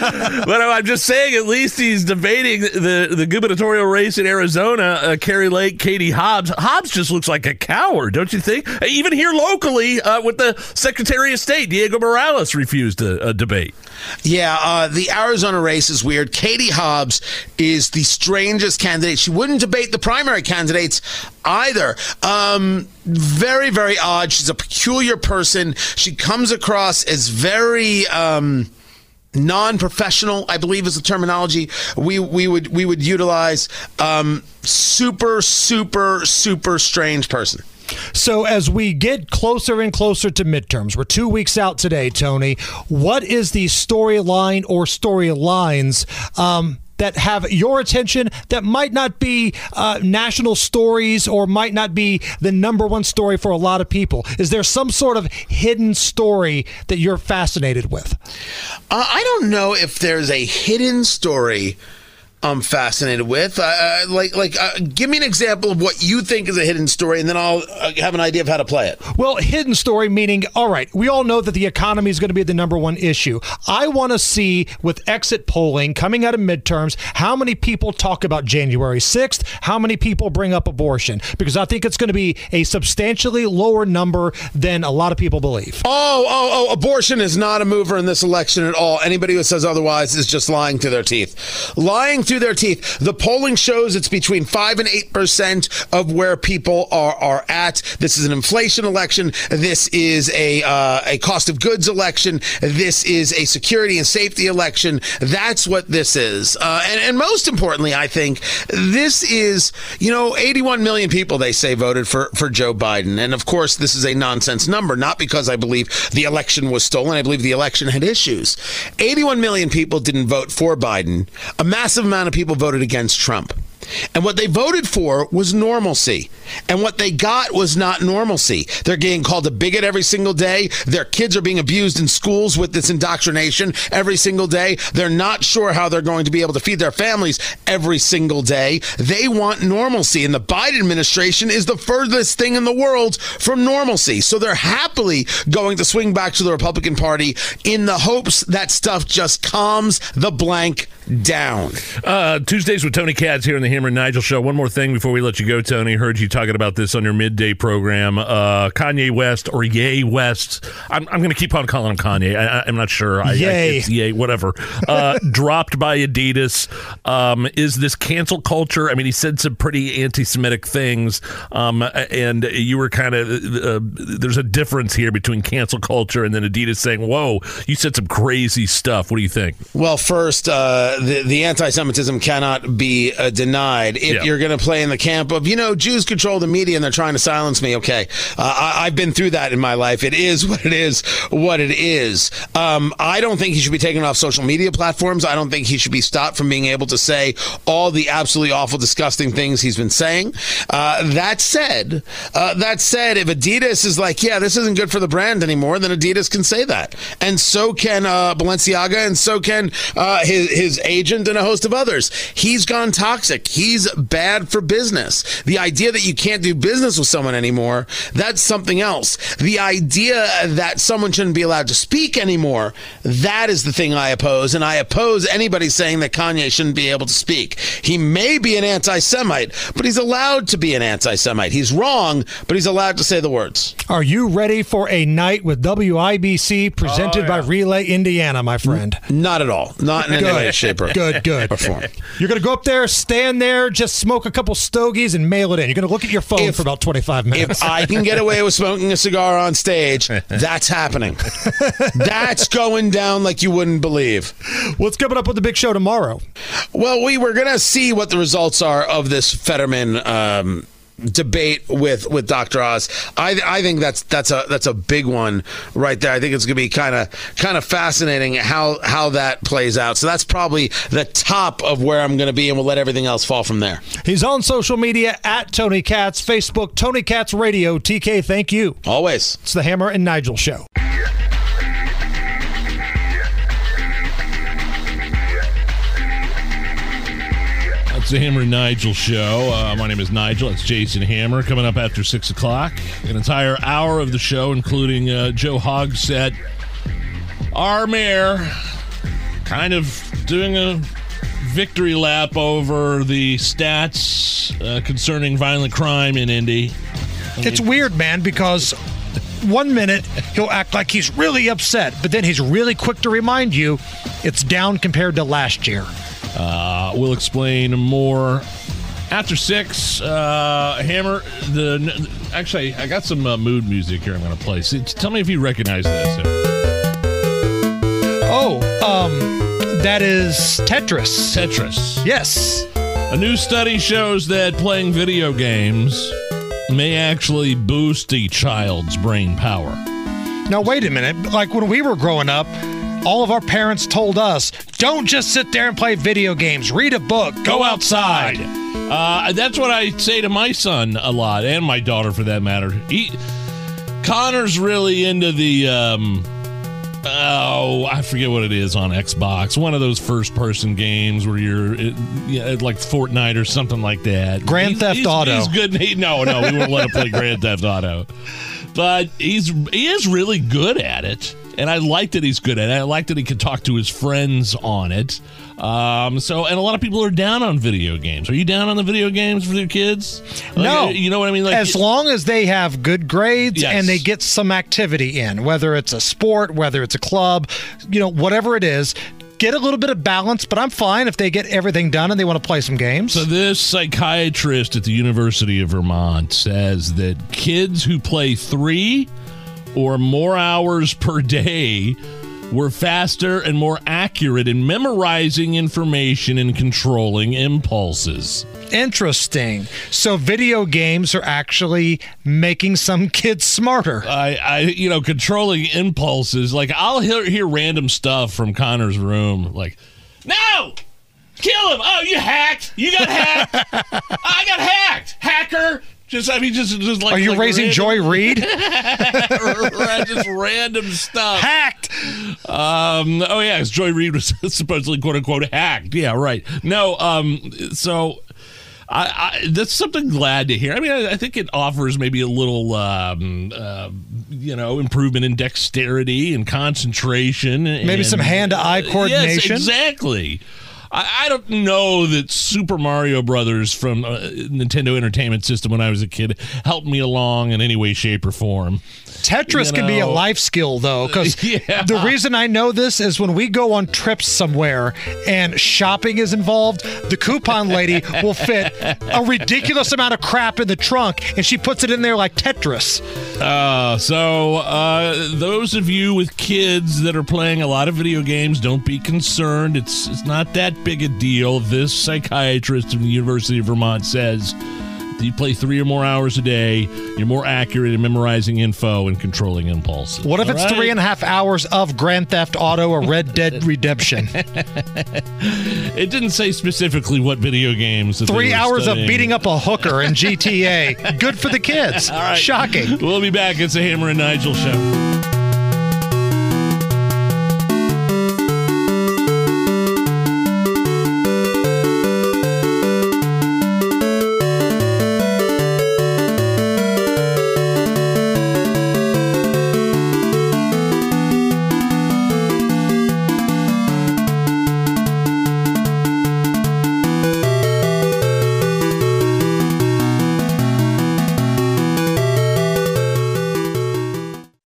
But I'm just saying, at least he's debating the the gubernatorial race in Arizona. Uh, Kari Lake, Katie Hobbs. Hobbs just looks like a coward, don't you think? Even here locally, uh, with the Secretary of State, Diego Morales refused a, a debate.
Yeah, uh, the Arizona race is weird. Katie Hobbs is the strangest candidate. She wouldn't debate the primary candidates either. Um, very, very odd. She's a peculiar person. She comes across as very. Um, non-professional i believe is the terminology we we would we would utilize um super super super strange person
So, as we get closer and closer to midterms, we're two weeks out today, Tony. What is the storyline or storylines um, that have your attention that might not be uh, national stories or might not be the number one story for a lot of people? Is there some sort of hidden story that you're fascinated with?
Uh, I don't know if there's a hidden story I'm fascinated with. Uh, uh, like, like, uh, give me an example of what you think is a hidden story, and then I'll uh, have an idea of how to play it.
Well, hidden story meaning, all right, we all know that the economy is going to be the number one issue. I want to see with exit polling coming out of midterms how many people talk about January 6th, how many people bring up abortion, because I think it's going to be a substantially lower number than a lot of people believe.
Oh, oh, oh, abortion is not a mover in this election at all. Anybody who says otherwise is just lying to their teeth. Lying through their teeth. The polling shows it's between 5 and 8% of where people are, are at. This is an inflation election. This is a, uh, a cost of goods election. This is a security and safety election. That's what this is. Uh, and, and most importantly, I think this is, you know, 81 million people, they say, voted for, for Joe Biden. And of course, this is a nonsense number, not because I believe the election was stolen. I believe the election had issues. 81 million people didn't vote for Biden. A massive amount of people voted against Trump. And what they voted for was normalcy. And what they got was not normalcy. They're getting called a bigot every single day. Their kids are being abused in schools with this indoctrination every single day. They're not sure how they're going to be able to feed their families every single day. They want normalcy. And the Biden administration is the furthest thing in the world from normalcy. So they're happily going to swing back to the Republican Party in the hopes that stuff just calms the blank down.
Uh, Tuesdays with Tony Katz here on the Hammer and Nigel show. One more thing before we let you go, Tony. Heard you talking about this on your midday program. Uh, Kanye West or Ye West. I'm, I'm going to keep on calling him Kanye. I, am not sure. I,
Yay.
I, yay, whatever. Uh, dropped by Adidas. Um, is this cancel culture? I mean, he said some pretty anti-Semitic things, um, and you were kind of uh, there's a difference here between cancel culture and then Adidas saying, "Whoa, you said some crazy stuff." What do you think?
Well, first, uh, the, the anti-Semitism cannot be uh, denied. If
Yeah.
you're going to play in the camp of, you know, Jews control the media and they're trying to silence me, okay, uh, I, I've been through that in my life. It is what it is, what it is. Um, I don't think he should be taken off social media platforms. I don't think he should be stopped from being able to say all the absolutely awful, disgusting things he's been saying. Uh, that said, uh, that said, if Adidas is like, yeah, this isn't good for the brand anymore, then Adidas can say that, and so can uh, Balenciaga, and so can uh, his his agent and a host of others. He's gone toxic. He's bad for business. The idea that you can't do business with someone anymore, that's something else. The idea that someone shouldn't be allowed to speak anymore, that is the thing I oppose. And I oppose anybody saying that Kanye shouldn't be able to speak. He may be an anti Semite, but he's allowed to be an anti Semite. He's wrong, but he's allowed to say the words.
Are you ready for a night with WIBC presented
Oh,
by Relay Indiana, my friend?
Not at all. Not in any way, shape,
Good, good.
or form.
You're going to go up there, stand there, just smoke a couple stogies and mail it in. You're going to look at your phone for about 25 minutes.
If I can get away with smoking a cigar on stage, that's happening. that's going down like you wouldn't believe.
What's coming up with the big show tomorrow?
Well, we were going to see what the results are of this Fetterman um, debate with with Dr. Oz. I I think that's that's a that's a big one right there. I think it's going to be kind of kind of fascinating how how that plays out. So that's probably the top of where I'm going to be, and we'll let everything else fall from there.
He's on social media at Tony Katz, Facebook, Tony Katz Radio. TK, thank you.
Always.
It's the Hammer and Nigel Show.
It's the Hammer and Nigel show. Uh, my name is Nigel. It's Jason Hammer. Coming up after 6 o'clock. An entire hour of the show, including uh, Joe Hogsett, our mayor, kind of doing a victory lap over the stats uh, concerning violent crime in Indy.
It's weird, man, because one minute he'll act like he's really upset, but then he's really quick to remind you it's down compared to last year.
Uh, we'll explain more after six. Uh, Hammer, the actually, I got some uh, mood music here. I'm going to play. See, tell me if you recognize this.
Oh, um, that is Tetris.
Tetris.
Yes.
A new study shows that playing video games may actually boost a child's brain power.
Now, wait a minute. Like when we were growing up, all of our parents told us don't just sit there and play video games, read a book, go, outside.
Uh, that's what I say to my son a lot, and my daughter for that matter. He, Connor's really into the um, Oh, I forget what it is on Xbox. One of those first-person games where you're it, yeah, like Fortnite or something like that.
Grand
He's-
Theft
he's-
Auto.
He's good. He, no, no, we won't let him play Grand Theft Auto. But he's he is really good at it, and I like that he's good at it. I like that he can talk to his friends on it. Um, so, and a lot of people are down on video games. Are you down on the video games for your kids? Like,
no,
uh, you know what I mean. Like,
as long as they have good grades
Yes.
and they get some activity in, whether it's a sport, whether it's a club, you know, whatever it is, get a little bit of balance. But I'm fine if they get everything done and they want to play some games.
So this psychiatrist at the University of Vermont says that kids who play three or more hours per day were faster and more accurate in memorizing information and controlling impulses.
Interesting. So video games are actually making some kids smarter.
I, I, you know, controlling impulses. Like I'll hear, hear random stuff from Connor's room, like, "No, kill him! Oh, you hacked! You got hacked! I got hacked! Hacker!" Just, I mean, just, just like.
Are you
like
raising
random-
Joy Reid?
just random stuff.
Hacked.
Um. Oh yeah, Joy Reid was supposedly quote unquote hacked. Yeah. Right. No. Um. So. I, I, that's something glad to hear. I mean, I, I think it offers maybe a little, um, uh, you know, improvement in dexterity and concentration.
Maybe
and-
some hand-to-eye
Yes,
coordination.
exactly. I, I don't know that Super Mario Brothers from uh, Nintendo Entertainment System when I was a kid helped me along in any way, shape, or form.
Tetris
You
can be a life skill though, because
Yeah.
the reason I know this is when we go on trips somewhere and shopping is involved, the coupon lady will fit a ridiculous amount of crap in the trunk, and she puts it in there like Tetris.
Uh, so uh, those of you with kids that are playing a lot of video games, don't be concerned. It's it's not that big a deal. This psychiatrist from the University of Vermont says you play three or more hours a day, you're more accurate in memorizing info and controlling impulses.
What if
All
it's
right?
three and a half hours of Grand Theft Auto or Red Dead Redemption?
It didn't say specifically what video games.
Three hours of beating up a hooker in GTA. Good for the kids.
Right.
Shocking.
We'll be back. It's a Hammer and Nigel show.